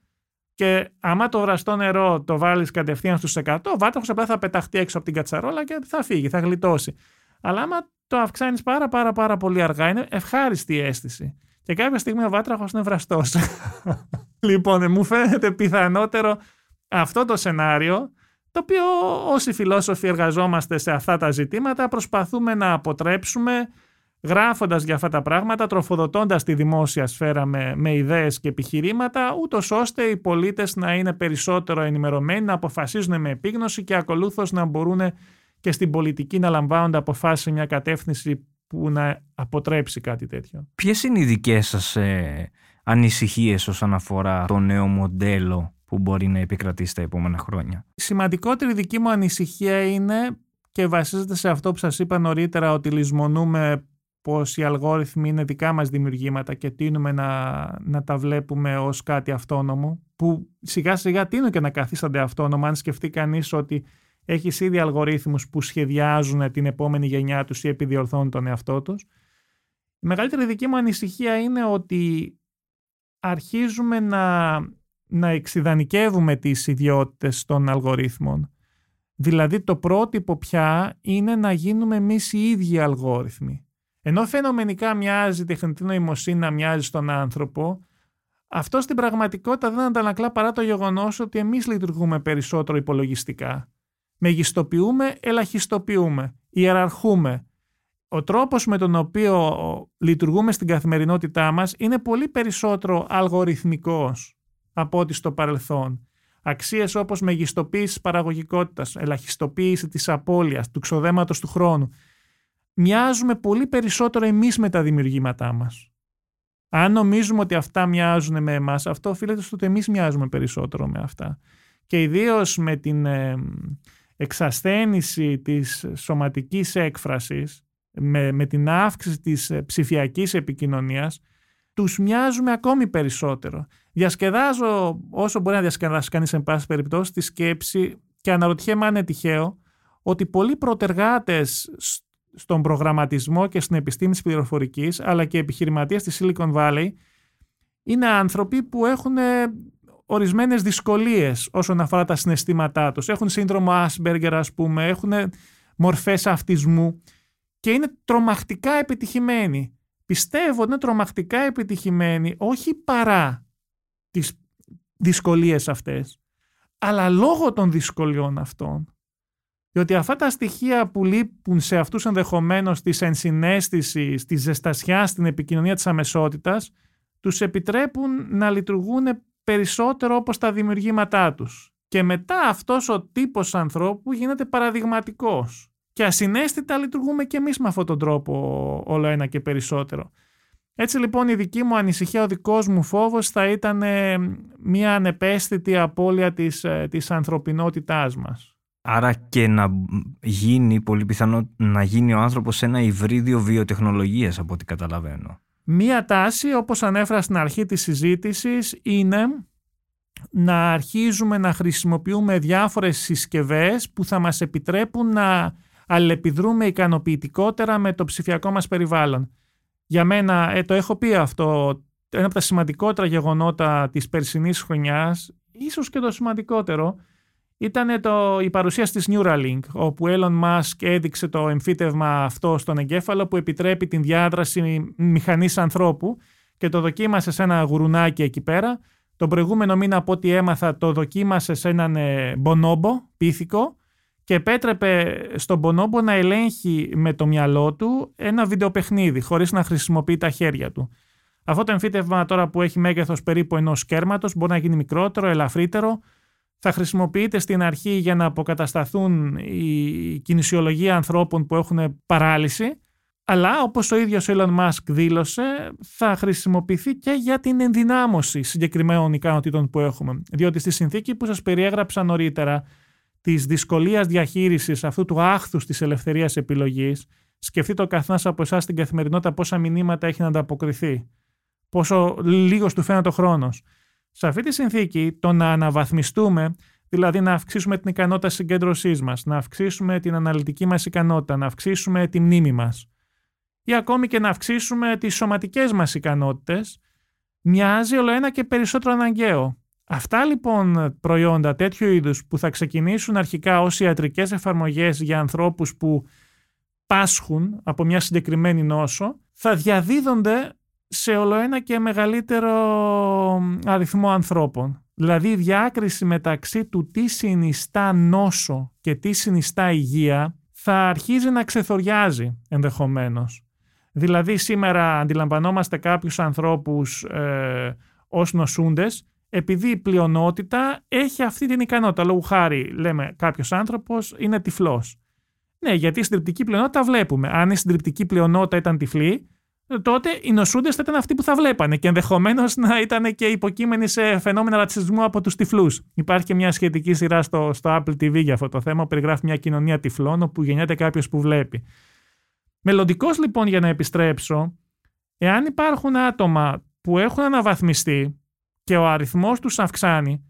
και άμα το βραστό νερό το βάλεις κατευθείαν στους 100, ο βάτραχος απλά θα πεταχτεί έξω από την κατσαρόλα και θα φύγει, θα γλιτώσει. Αλλά άμα το αυξάνεις πάρα πάρα πάρα πολύ αργά, είναι ευχάριστη η αίσθηση. Και κάποια στιγμή ο βάτραχος είναι βραστός. λοιπόν, μου φαίνεται πιθανότερο αυτό το σενάριο, το οποίο όσοι φιλόσοφοι εργαζόμαστε σε αυτά τα ζητήματα προσπαθούμε να αποτρέψουμε γράφοντας για αυτά τα πράγματα, τροφοδοτώντας τη δημόσια σφαίρα με, με ιδέες και επιχειρήματα, ούτως ώστε οι πολίτες να είναι περισσότερο ενημερωμένοι, να αποφασίζουν με επίγνωση και ακολούθως να μπορούν και στην πολιτική να λαμβάνονται αποφάσεις σε μια κατεύθυνση που να αποτρέψει κάτι τέτοιο. Ποιες είναι οι δικές σας ε, ανησυχίες όσον αφορά το νέο μοντέλο που μπορεί να επικρατήσει τα επόμενα χρόνια; Η σημαντικότερη δική μου ανησυχία είναι και βασίζεται σε αυτό που σας είπα νωρίτερα ότι λησμονούμε πως οι αλγόριθμοι είναι δικά μας δημιουργήματα και τίνουμε να, να τα βλέπουμε ως κάτι αυτόνομο που σιγά σιγά τίνουν και να καθίστανται αυτόνομο αν σκεφτεί κανείς ότι έχει ήδη αλγορίθμους που σχεδιάζουν την επόμενη γενιά τους ή επιδιορθώνουν τον εαυτό τους. Η μεγαλύτερη δική μου ανησυχία είναι ότι αρχίζουμε να, να εξειδανικεύουμε τις ιδιότητες των αλγορίθμων. Δηλαδή το πρότυπο πια είναι να γίνουμε εμείς οι ίδιοι αλγόριθμοι. Ενώ φαινομενικά μοιάζει η τεχνητή νοημοσύνη να μοιάζει στον άνθρωπο, αυτό στην πραγματικότητα δεν αντανακλά παρά το γεγονός ότι εμείς λειτουργούμε περισσότερο υπολογιστικά μεγιστοποιούμε, ελαχιστοποιούμε, ιεραρχούμε. Ο τρόπος με τον οποίο λειτουργούμε στην καθημερινότητά μας είναι πολύ περισσότερο αλγοριθμικός από ό,τι στο παρελθόν. Αξίες όπως μεγιστοποίηση παραγωγικότητας, ελαχιστοποίηση της απώλειας, του ξοδέματος του χρόνου. Μοιάζουμε πολύ περισσότερο εμείς με τα δημιουργήματά μας. Αν νομίζουμε ότι αυτά μοιάζουν με εμάς, αυτό οφείλεται στο ότι εμείς μοιάζουμε περισσότερο με αυτά. Και ιδίως με την ε, εξασθένηση της σωματικής έκφρασης με, με την αύξηση της ε, ψηφιακής επικοινωνίας τους μοιάζουμε ακόμη περισσότερο. Διασκεδάζω όσο μπορεί να διασκεδάσει κανείς σε πάση περιπτώσει τη σκέψη και αναρωτιέμαι αν είναι τυχαίο ότι πολλοί προτεργάτες στον προγραμματισμό και στην επιστήμη της πληροφορικής αλλά και επιχειρηματίες της Silicon Valley είναι άνθρωποι που έχουν ορισμένες δυσκολίες όσον αφορά τα συναισθήματά τους. Έχουν σύνδρομο Asperger ας πούμε, έχουν μορφές αυτισμού και είναι τρομακτικά επιτυχημένοι. Πιστεύω ότι είναι τρομακτικά επιτυχημένοι όχι παρά τις δυσκολίες αυτές, αλλά λόγω των δυσκολιών αυτών. Διότι αυτά τα στοιχεία που λείπουν σε αυτούς ενδεχομένως της ενσυναίσθησης, της ζεστασιάς στην επικοινωνία της αμεσότητας, τους επιτρέπουν να λειτουργούν περισσότερο όπως τα δημιουργήματά τους. Και μετά αυτός ο τύπος ανθρώπου γίνεται παραδειγματικός. Και ασυναίσθητα λειτουργούμε και εμείς με αυτόν τον τρόπο όλο ένα και περισσότερο. Έτσι λοιπόν η δική μου ανησυχία, ο δικός μου φόβος θα ήταν ε, μια ανεπαίσθητη απώλεια της, ε, της ανθρωπινότητάς μας. Άρα και να γίνει, πολύ πιθανό να γίνει ο άνθρωπος ένα υβρίδιο βιοτεχνολογίας από ό,τι καταλαβαίνω. Μία τάση, όπως ανέφερα στην αρχή της συζήτησης, είναι να αρχίζουμε να χρησιμοποιούμε διάφορες συσκευές που θα μας επιτρέπουν να αλληλεπιδρούμε ικανοποιητικότερα με το ψηφιακό μας περιβάλλον. Για μένα, ε, το έχω πει αυτό, ένα από τα σημαντικότερα γεγονότα της περσινής χρονιάς, ίσως και το σημαντικότερο, ήταν το, η παρουσίαση της Neuralink, όπου ο Elon Musk έδειξε το εμφύτευμα αυτό στον εγκέφαλο που επιτρέπει την διάδραση μηχανής ανθρώπου και το δοκίμασε σε ένα γουρουνάκι εκεί πέρα. Τον προηγούμενο μήνα από ό,τι έμαθα το δοκίμασε σε έναν ε, μπονόμπο πίθηκο και επέτρεπε στον μπονόμπο να ελέγχει με το μυαλό του ένα βιντεοπαιχνίδι χωρίς να χρησιμοποιεί τα χέρια του. Αυτό το εμφύτευμα τώρα που έχει μέγεθος περίπου ενός κέρματος μπορεί να γίνει μικρότερο, ελαφρύτερο, θα χρησιμοποιείται στην αρχή για να αποκατασταθούν η κινησιολογία ανθρώπων που έχουν παράλυση, αλλά όπως ο ίδιος ο Elon Musk δήλωσε, θα χρησιμοποιηθεί και για την ενδυνάμωση συγκεκριμένων ικανοτήτων που έχουμε. Διότι στη συνθήκη που σας περιέγραψα νωρίτερα, της δυσκολίας διαχείρισης αυτού του άχθους της ελευθερίας επιλογής, Σκεφτείτε ο καθένας από εσάς στην καθημερινότητα πόσα μηνύματα έχει να ανταποκριθεί. Πόσο λίγος του φαίνεται ο χρόνος. Σε αυτή τη συνθήκη, το να αναβαθμιστούμε, δηλαδή να αυξήσουμε την ικανότητα συγκέντρωσής μας, να αυξήσουμε την αναλυτική μας ικανότητα, να αυξήσουμε τη μνήμη μας ή ακόμη και να αυξήσουμε τις σωματικές μας ικανότητες, μοιάζει όλο ένα και περισσότερο αναγκαίο. Αυτά λοιπόν προϊόντα τέτοιου είδους που θα ξεκινήσουν αρχικά ως ιατρικές εφαρμογές για ανθρώπους που πάσχουν από μια συγκεκριμένη νόσο, θα διαδίδονται σε όλο ένα και μεγαλύτερο αριθμό ανθρώπων. Δηλαδή η διάκριση μεταξύ του τι συνιστά νόσο και τι συνιστά υγεία θα αρχίζει να ξεθοριάζει ενδεχομένως. Δηλαδή σήμερα αντιλαμβανόμαστε κάποιους ανθρώπους ε, ως νοσούντες επειδή η πλειονότητα έχει αυτή την ικανότητα. Λόγου χάρη λέμε κάποιος άνθρωπος είναι τυφλός. Ναι, γιατί η συντριπτική πλειονότητα βλέπουμε. Αν η συντριπτική πλειονότητα ήταν τυφλή, τότε οι νοσούντες θα ήταν αυτοί που θα βλέπανε και ενδεχομένως να ήταν και υποκείμενοι σε φαινόμενα ρατσισμού από τους τυφλούς. Υπάρχει και μια σχετική σειρά στο, στο Apple TV για αυτό το θέμα, που περιγράφει μια κοινωνία τυφλών, όπου γεννιέται κάποιος που βλέπει. Μελλοντικός λοιπόν για να επιστρέψω, εάν υπάρχουν άτομα που έχουν αναβαθμιστεί και ο αριθμός τους αυξάνει,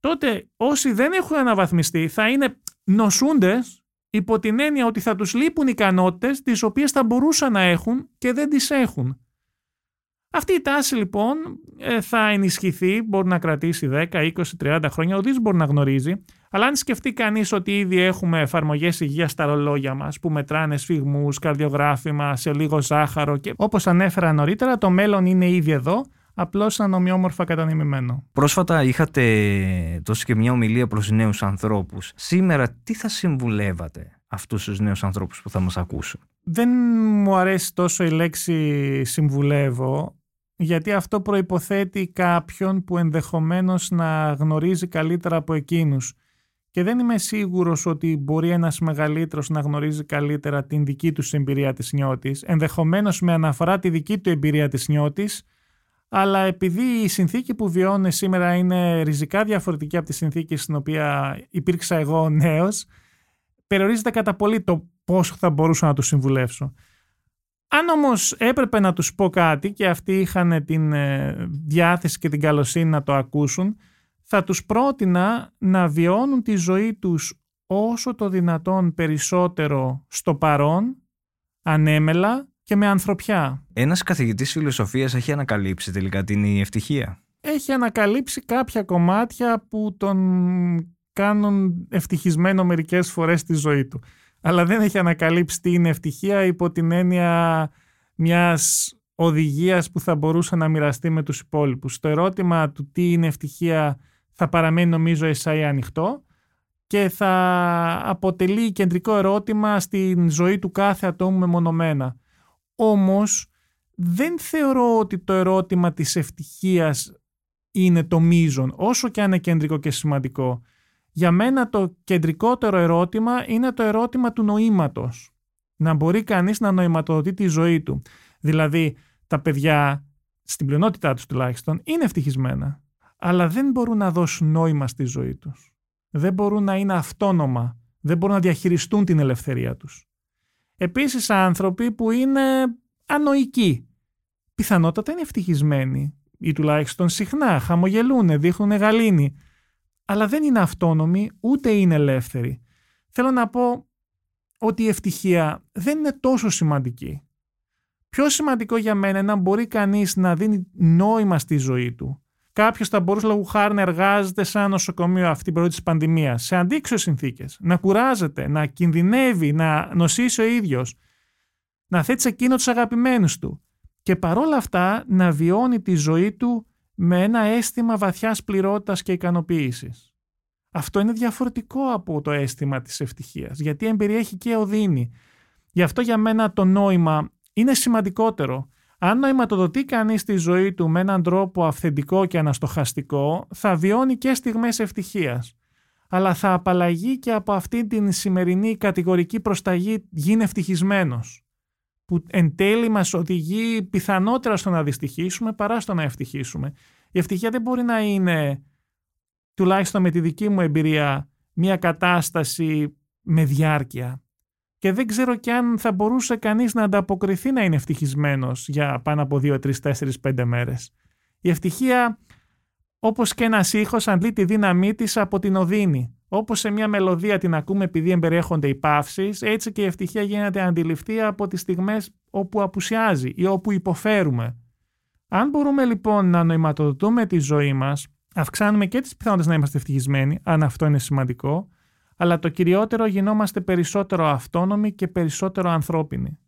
τότε όσοι δεν έχουν αναβαθμιστεί θα είναι νοσούντες υπό την έννοια ότι θα τους λείπουν ικανότητες τις οποίες θα μπορούσαν να έχουν και δεν τις έχουν. Αυτή η τάση λοιπόν ε, θα ενισχυθεί, μπορεί να κρατήσει 10, 20, 30 χρόνια, ο μπορεί να γνωρίζει, αλλά αν σκεφτεί κανείς ότι ήδη έχουμε εφαρμογές υγείας στα ρολόγια μας που μετράνε σφιγμούς, καρδιογράφημα, σε λίγο ζάχαρο και όπως ανέφερα νωρίτερα το μέλλον είναι ήδη εδώ, απλώς ανομοιόμορφα κατανεμημένο. Πρόσφατα είχατε δώσει και μια ομιλία προς νέους ανθρώπους. Σήμερα, τι θα συμβουλεύατε αυτούς τους νέους ανθρώπους που θα μας ακούσουν; Δεν μου αρέσει τόσο η λέξη συμβουλεύω, γιατί αυτό προϋποθέτει κάποιον που ενδεχομένως να γνωρίζει καλύτερα από εκείνους. Και δεν είμαι σίγουρος ότι μπορεί ένας μεγαλύτερος να γνωρίζει καλύτερα την δική τους εμπειρία της νιώτης. Ενδεχομένως με αναφορά τη δική του εμπειρία της νιώτης, αλλά επειδή η συνθήκη που βιώνει σήμερα είναι ριζικά διαφορετική από τη συνθήκη στην οποία υπήρξα εγώ νέος, περιορίζεται κατά πολύ το πώς θα μπορούσα να τους συμβουλεύσω. Αν όμως έπρεπε να τους πω κάτι και αυτοί είχαν την ε, διάθεση και την καλοσύνη να το ακούσουν, θα τους πρότεινα να βιώνουν τη ζωή τους όσο το δυνατόν περισσότερο στο παρόν, ανέμελα και με ανθρωπιά. Ένας καθηγητής φιλοσοφίας έχει ανακαλύψει τελικά την η ευτυχία. Έχει ανακαλύψει κάποια κομμάτια που τον κάνουν ευτυχισμένο μερικές φορές στη ζωή του. Αλλά δεν έχει ανακαλύψει τι είναι ευτυχία υπό την έννοια μιας οδηγίας που θα μπορούσε να μοιραστεί με τους υπόλοιπους. Το ερώτημα του τι είναι ευτυχία θα παραμένει νομίζω εσάι ανοιχτό και θα αποτελεί κεντρικό ερώτημα στην ζωή του κάθε ατόμου μεμονωμένα. Όμως δεν θεωρώ ότι το ερώτημα της ευτυχίας είναι το μείζον, όσο και αν είναι κεντρικό και σημαντικό. Για μένα το κεντρικότερο ερώτημα είναι το ερώτημα του νοήματος. Να μπορεί κανείς να νοηματοδοτεί τη ζωή του. Δηλαδή τα παιδιά, στην πλειονότητά τους τουλάχιστον, είναι ευτυχισμένα. Αλλά δεν μπορούν να δώσουν νόημα στη ζωή τους. Δεν μπορούν να είναι αυτόνομα. Δεν μπορούν να διαχειριστούν την ελευθερία τους. Επίσης άνθρωποι που είναι ανοικοί. Πιθανότατα είναι ευτυχισμένοι ή τουλάχιστον συχνά χαμογελούν, δείχνουν γαλήνη. Αλλά δεν είναι αυτόνομοι ούτε είναι ελεύθεροι. Θέλω να πω ότι η ευτυχία δεν είναι τόσο σημαντική. Πιο σημαντικό για μένα είναι να μπορεί κανείς να δίνει νόημα στη ζωή του. Κάποιος θα μπορούσε λόγω χάρη να εργάζεται σε ένα νοσοκομείο αυτή την περίοδο της πανδημίας, σε αντίξωες συνθήκες, να κουράζεται, να κινδυνεύει, να νοσήσει ο ίδιος, να θέτει σε εκείνο τους αγαπημένους του και παρόλα αυτά να βιώνει τη ζωή του με ένα αίσθημα βαθιάς πληρότητας και ικανοποίησης. Αυτό είναι διαφορετικό από το αίσθημα της ευτυχίας, γιατί εμπεριέχει και οδύνη. Γι' αυτό για μένα το νόημα είναι σημαντικότερο. Αν νοηματοδοτεί κανείς τη ζωή του με έναν τρόπο αυθεντικό και αναστοχαστικό, θα βιώνει και στιγμές ευτυχίας. Αλλά θα απαλλαγεί και από αυτή την σημερινή κατηγορική προσταγή γίνει ευτυχισμένος που εν τέλει μας οδηγεί πιθανότερα στο να δυστυχήσουμε παρά στο να ευτυχήσουμε. Η ευτυχία δεν μπορεί να είναι, τουλάχιστον με τη δική μου εμπειρία, μια κατάσταση με διάρκεια. Και δεν ξέρω και αν θα μπορούσε κανείς να ανταποκριθεί να είναι ευτυχισμένος για πάνω από 2, 3, 4, 5 μέρες. Η ευτυχία όπως και ένας ήχος αντλεί τη δύναμή της από την οδύνη. Όπως σε μια μελωδία την ακούμε επειδή εμπεριέχονται οι παύσεις, έτσι και η ευτυχία γίνεται αντιληφθή από τις στιγμές όπου απουσιάζει ή όπου υποφέρουμε. Αν μπορούμε λοιπόν να νοηματοδοτούμε τη ζωή μας, αυξάνουμε και τις πιθανότητες να είμαστε ευτυχισμένοι, αν αυτό είναι σημαντικό, αλλά το κυριότερο γινόμαστε περισσότερο αυτόνομοι και περισσότερο ανθρώπινοι.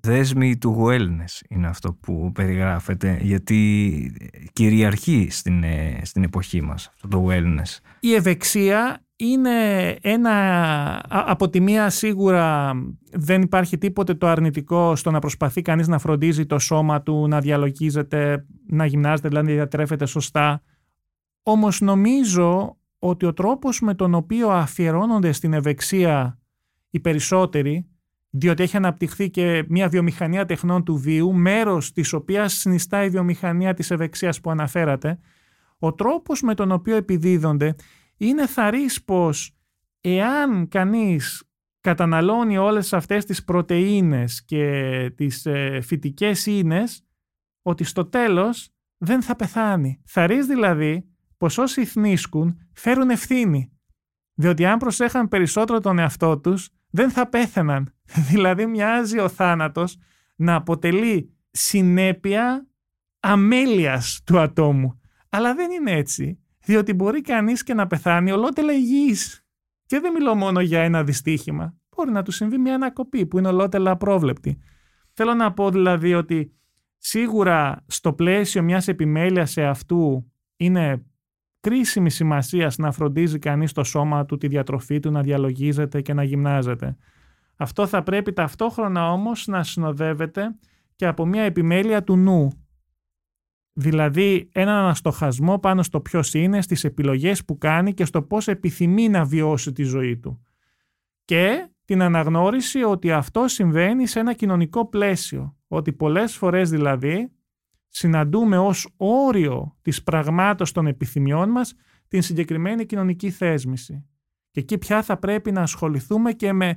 Δέσμη του wellness είναι αυτό που περιγράφεται, γιατί κυριαρχεί στην, ε, στην εποχή μας αυτό το wellness. Η ευεξία είναι ένα, από τη μία σίγουρα δεν υπάρχει τίποτε το αρνητικό στο να προσπαθεί κανείς να φροντίζει το σώμα του, να διαλογίζεται, να γυμνάζεται, δηλαδή να διατρέφεται σωστά. Όμως νομίζω ότι ο τρόπος με τον οποίο αφιερώνονται στην ευεξία οι περισσότεροι, διότι έχει αναπτυχθεί και μια βιομηχανία τεχνών του βίου, μέρος της οποίας συνιστά η βιομηχανία της ευεξίας που αναφέρατε, ο τρόπος με τον οποίο επιδίδονται είναι θαρής πως εάν κανείς καταναλώνει όλες αυτές τις πρωτεΐνες και τις ε, φυτικές ίνες, ότι στο τέλος δεν θα πεθάνει. Θαρής δηλαδή πως όσοι θνίσκουν φέρουν ευθύνη. Διότι αν προσέχαν περισσότερο τον εαυτό τους, δεν θα πέθαιναν. δηλαδή μοιάζει ο θάνατος να αποτελεί συνέπεια αμέλειας του ατόμου. Αλλά δεν είναι έτσι. Διότι μπορεί κανείς και να πεθάνει ολότελα υγιής. Και δεν μιλώ μόνο για ένα δυστύχημα. Μπορεί να του συμβεί μια ανακοπή που είναι ολότελα απρόβλεπτη. Θέλω να πω δηλαδή ότι σίγουρα στο πλαίσιο μιας επιμέλειας σε αυτού είναι κρίσιμη σημασία να φροντίζει κανείς το σώμα του, τη διατροφή του, να διαλογίζεται και να γυμνάζεται. Αυτό θα πρέπει ταυτόχρονα όμως να συνοδεύεται και από μια επιμέλεια του νου. Δηλαδή έναν αναστοχασμό πάνω στο ποιος είναι, στις επιλογές που κάνει και στο πώς επιθυμεί να βιώσει τη ζωή του. Και την αναγνώριση ότι αυτό συμβαίνει σε ένα κοινωνικό πλαίσιο. Ότι πολλές φορές δηλαδή συναντούμε ως όριο της πραγμάτων των επιθυμιών μας την συγκεκριμένη κοινωνική θέσμηση. Και εκεί πια θα πρέπει να ασχοληθούμε και με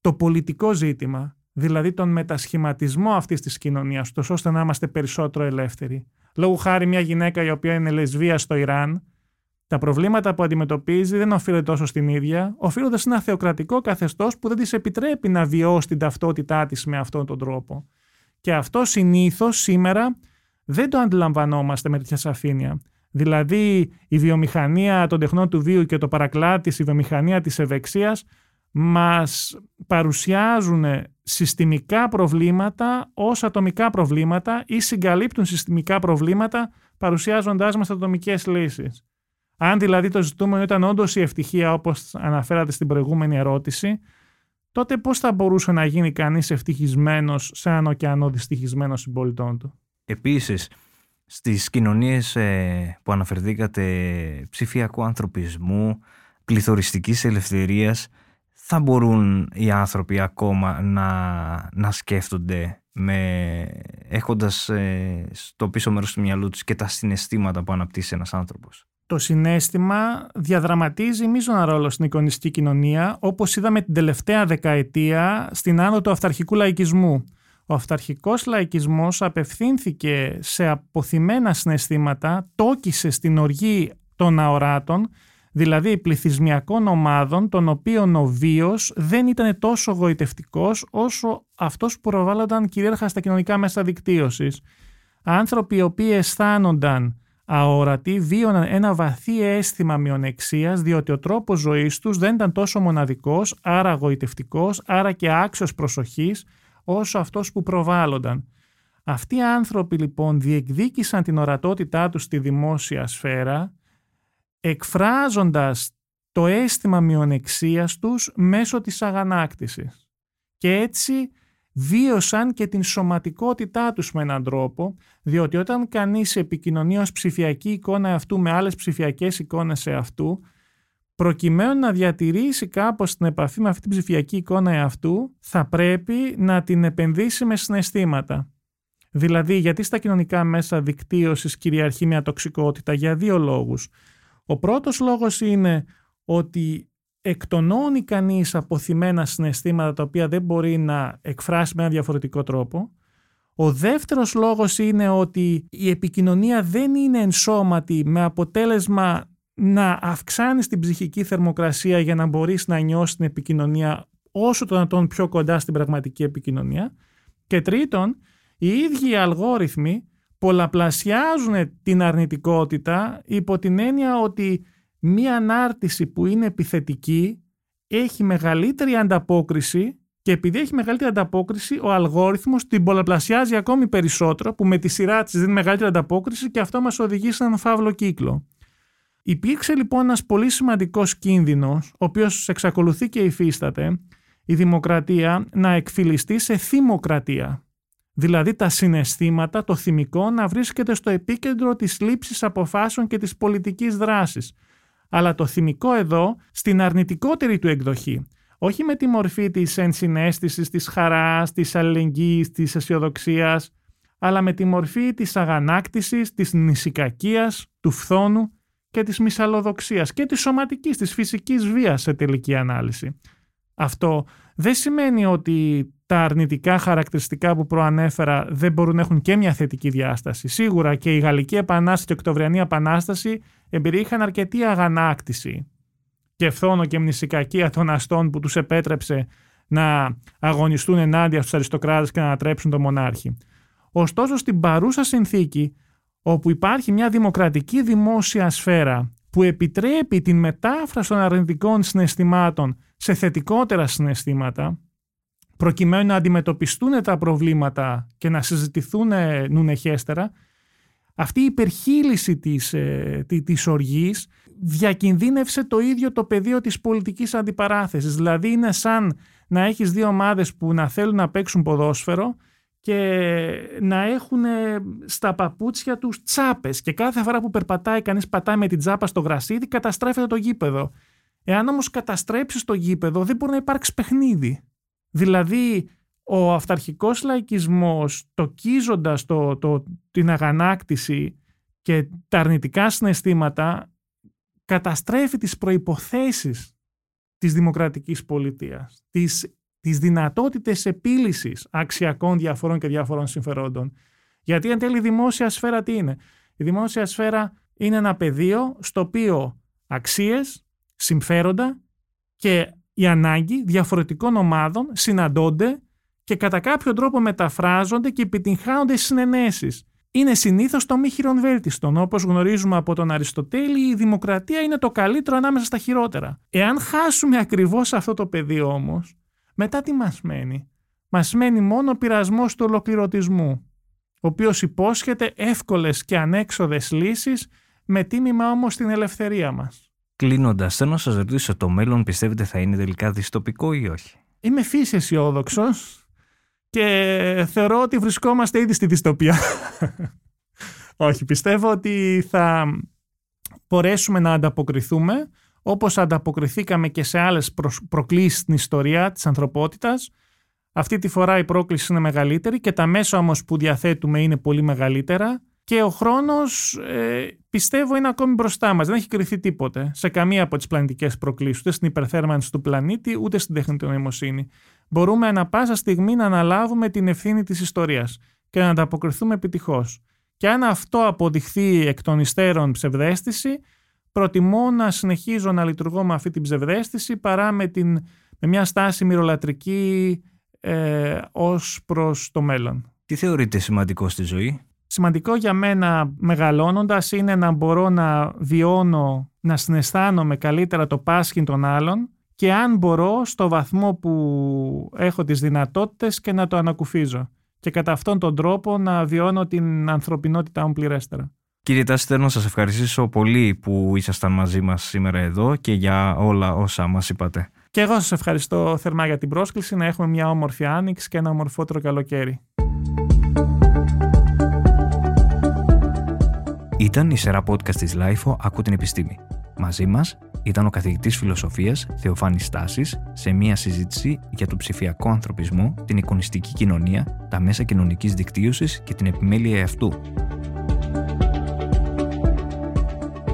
το πολιτικό ζήτημα, δηλαδή τον μετασχηματισμό αυτής της κοινωνίας, τόσο ώστε να είμαστε περισσότερο ελεύθεροι. Λόγω χάρη μια γυναίκα η οποία είναι λεσβία στο Ιράν, τα προβλήματα που αντιμετωπίζει δεν οφείλονται τόσο στην ίδια, οφείλονται σε ένα θεοκρατικό καθεστώς που δεν της επιτρέπει να βιώσει την ταυτότητά της με αυτόν τον τρόπο. Και αυτό συνήθως σήμερα δεν το αντιλαμβανόμαστε με τέτοια σαφήνεια. Δηλαδή η βιομηχανία των τεχνών του βίου και το παρακλάτης, η βιομηχανία της ευεξίας μας παρουσιάζουν συστημικά προβλήματα ως ατομικά προβλήματα ή συγκαλύπτουν συστημικά προβλήματα παρουσιάζοντάς μας ατομικές λύσεις. Αν δηλαδή το ζητούμενο ήταν όντως η ευτυχία όπως αναφέρατε στην προηγούμενη ερώτηση, τότε πώς θα μπορούσε να γίνει κανείς ευτυχισμένος σε έναν ωκεανό δυστυχισμένο συμπολιτών του; Επίσης, στις κοινωνίες ε, που αναφερθήκατε ψηφιακού ανθρωπισμού, πληθωριστικής ελευθερίας, θα μπορούν οι άνθρωποι ακόμα να, να σκέφτονται με, έχοντας ε, στο πίσω μέρος του μυαλού τους και τα συναισθήματα που αναπτύσσει ένας άνθρωπος; Το συνέστημα διαδραματίζει μείζωνα ρόλο στην εικονιστική κοινωνία, όπως είδαμε την τελευταία δεκαετία στην άνω του αυταρχικού λαϊκισμού. Ο αυταρχικός λαϊκισμός απευθύνθηκε σε αποθυμένα συναισθήματα, τόκισε στην οργή των αοράτων, δηλαδή πληθυσμιακών ομάδων, των οποίων ο βίος δεν ήταν τόσο γοητευτικός όσο αυτός που προβάλλονταν κυρίαρχα στα κοινωνικά μέσα δικτύωσης. Άνθρωποι οι οποίοι αισθάνονταν αόρατοι βίωναν ένα βαθύ αίσθημα μειονεξίας διότι ο τρόπος ζωής τους δεν ήταν τόσο μοναδικός, άρα γοητευτικός, άρα και άξιος προσοχής, όσο αυτός που προβάλλονταν. Αυτοί οι άνθρωποι λοιπόν διεκδίκησαν την ορατότητά τους στη δημόσια σφαίρα εκφράζοντας το αίσθημα μειονεξίας τους μέσω της αγανάκτησης. Και έτσι βίωσαν και την σωματικότητά τους με έναν τρόπο, διότι όταν κανείς επικοινωνεί ως ψηφιακή εικόνα αυτού με άλλες ψηφιακές εικόνες σε αυτού, προκειμένου να διατηρήσει κάπως την επαφή με αυτή την ψηφιακή εικόνα εαυτού, θα πρέπει να την επενδύσει με συναισθήματα. Δηλαδή, γιατί στα κοινωνικά μέσα δικτύωσης κυριαρχεί μια τοξικότητα; Για δύο λόγους. Ο πρώτος λόγος είναι ότι εκτονώνει κανείς αποθυμένα συναισθήματα τα οποία δεν μπορεί να εκφράσει με ένα διαφορετικό τρόπο. Ο δεύτερος λόγος είναι ότι η επικοινωνία δεν είναι ενσώματη με αποτέλεσμα να αυξάνεις την ψυχική θερμοκρασία για να μπορείς να νιώσεις την επικοινωνία όσο το δυνατόν πιο κοντά στην πραγματική επικοινωνία. Και τρίτον, οι ίδιοι οι αλγόριθμοι πολλαπλασιάζουν την αρνητικότητα υπό την έννοια ότι μία ανάρτηση που είναι επιθετική έχει μεγαλύτερη ανταπόκριση και επειδή έχει μεγαλύτερη ανταπόκριση, ο αλγόριθμος την πολλαπλασιάζει ακόμη περισσότερο, που με τη σειρά της δίνει μεγαλύτερη ανταπόκριση και αυτό μας οδηγεί σε έναν φαύλο κύκλο. Υπήρξε λοιπόν ένας πολύ σημαντικός κίνδυνος, ο οποίος εξακολουθεί και υφίσταται, η δημοκρατία να εκφυλιστεί σε θυμοκρατία. Δηλαδή τα συναισθήματα, το θυμικό να βρίσκεται στο επίκεντρο της λήψης αποφάσεων και της πολιτικής δράσης. Αλλά το θυμικό εδώ στην αρνητικότερη του εκδοχή. Όχι με τη μορφή της ενσυναίσθησης, της χαράς, της αλληλεγγύης, της αισιοδοξίας, αλλά με τη μορφή της αγανάκτησης, της νησικακίας, του φθόνου και της μυσαλλοδοξίας και της σωματικής, της φυσικής βίας σε τελική ανάλυση. Αυτό δεν σημαίνει ότι τα αρνητικά χαρακτηριστικά που προανέφερα δεν μπορούν να έχουν και μια θετική διάσταση. Σίγουρα και η Γαλλική Επανάσταση και η Οκτωβριανή Επανάσταση εμπεριείχαν αρκετή αγανάκτηση και φθόνο και μνησικακία των αστών που τους επέτρεψε να αγωνιστούν ενάντια στους αριστοκράτες και να ανατρέψουν τον μονάρχη. Ωστόσο στην παρούσα συνθήκη όπου υπάρχει μια δημοκρατική δημόσια σφαίρα που επιτρέπει την μετάφραση των αρνητικών συναισθημάτων σε θετικότερα συναισθήματα, προκειμένου να αντιμετωπιστούν τα προβλήματα και να συζητηθούν νουνεχέστερα, αυτή η υπερχείληση της, ε, της οργής διακινδύνευσε το ίδιο το πεδίο της πολιτικής αντιπαράθεσης. Δηλαδή είναι σαν να έχεις δύο ομάδες που να θέλουν να παίξουν ποδόσφαιρο και να έχουν στα παπούτσια τους τσάπες και κάθε φορά που περπατάει κανείς πατάει με την τσάπα στο γρασίδι καταστρέφεται το γήπεδο. Εάν όμως καταστρέψεις το γήπεδο δεν μπορεί να υπάρξει παιχνίδι. Δηλαδή ο αυταρχικός λαϊκισμός τοκίζοντας το, το, την αγανάκτηση και τα αρνητικά συναισθήματα καταστρέφει τις προϋποθέσεις της δημοκρατικής πολιτείας, τις, τις δυνατότητες επίλυσης αξιακών διαφορών και διαφορών συμφερόντων. Γιατί εν τέλει η δημόσια σφαίρα τι είναι; Η δημόσια σφαίρα είναι ένα πεδίο στο οποίο αξίες, συμφέροντα και η ανάγκη διαφορετικών ομάδων συναντώνται και κατά κάποιο τρόπο μεταφράζονται και επιτυγχάνονται συνενέσεις είναι συνήθως το μη χειρονβέλτιστον. Όπως γνωρίζουμε από τον Αριστοτέλη, η δημοκρατία είναι το καλύτερο ανάμεσα στα χειρότερα. Εάν χάσουμε ακριβώς αυτό το πεδίο όμως, μετά τι μας μένει; Μας μένει μόνο ο πειρασμός του ολοκληρωτισμού, ο οποίος υπόσχεται εύκολες και ανέξοδες λύσεις, με τίμημα όμως την ελευθερία μας. Κλείνοντας, θέλω να σας ρωτήσω, το μέλλον πιστεύετε θα είναι τελικά δυστοπικό ή όχι; Είμαι φύση αισιόδοξο και θεωρώ ότι βρισκόμαστε ήδη στη δυστοπία. Όχι, πιστεύω ότι θα μπορέσουμε να ανταποκριθούμε όπως ανταποκριθήκαμε και σε άλλες προκλήσεις στην ιστορία της ανθρωπότητας. Αυτή τη φορά η πρόκληση είναι μεγαλύτερη και τα μέσα όμως που διαθέτουμε είναι πολύ μεγαλύτερα και ο χρόνος ε, πιστεύω είναι ακόμη μπροστά μας. Δεν έχει κρυθεί τίποτε σε καμία από τις πλανητικές προκλήσεις, ούτε στην υπερθέρμανση του πλανήτη, ούτε στην τεχνητή νοημοσύνη μπορούμε ανα πάσα στιγμή να αναλάβουμε την ευθύνη της ιστορίας και να ανταποκριθούμε επιτυχώς. Και αν αυτό αποδειχθεί εκ των υστέρων ψευδέστηση, προτιμώ να συνεχίζω να λειτουργώ με αυτή την ψευδέστηση παρά με, την, με μια στάση μυρολατρική ε, ως προς το μέλλον. Τι θεωρείτε σημαντικό στη ζωή; Σημαντικό για μένα μεγαλώνοντας είναι να μπορώ να βιώνω, να συναισθάνομαι καλύτερα το πάσχην των άλλων και αν μπορώ στο βαθμό που έχω τις δυνατότητες και να το ανακουφίζω και κατά αυτόν τον τρόπο να βιώνω την ανθρωπινότητά μου πληρέστερα. Κύριε Τάση, θέλω να σας ευχαριστήσω πολύ που ήσασταν μαζί μας σήμερα εδώ και για όλα όσα μας είπατε. Και εγώ σας ευχαριστώ θερμά για την πρόσκληση να έχουμε μια όμορφη άνοιξη και ένα ομορφότερο καλοκαίρι. Ήταν η σειρά podcast της LIFO «Ακού την επιστήμη». Μαζί μας ήταν ο καθηγητής φιλοσοφίας Θεοφάνης Στάσης σε μια συζήτηση για τον ψηφιακό ανθρωπισμό, την εικονιστική κοινωνία, τα μέσα κοινωνικής δικτύωσης και την επιμέλεια αυτού.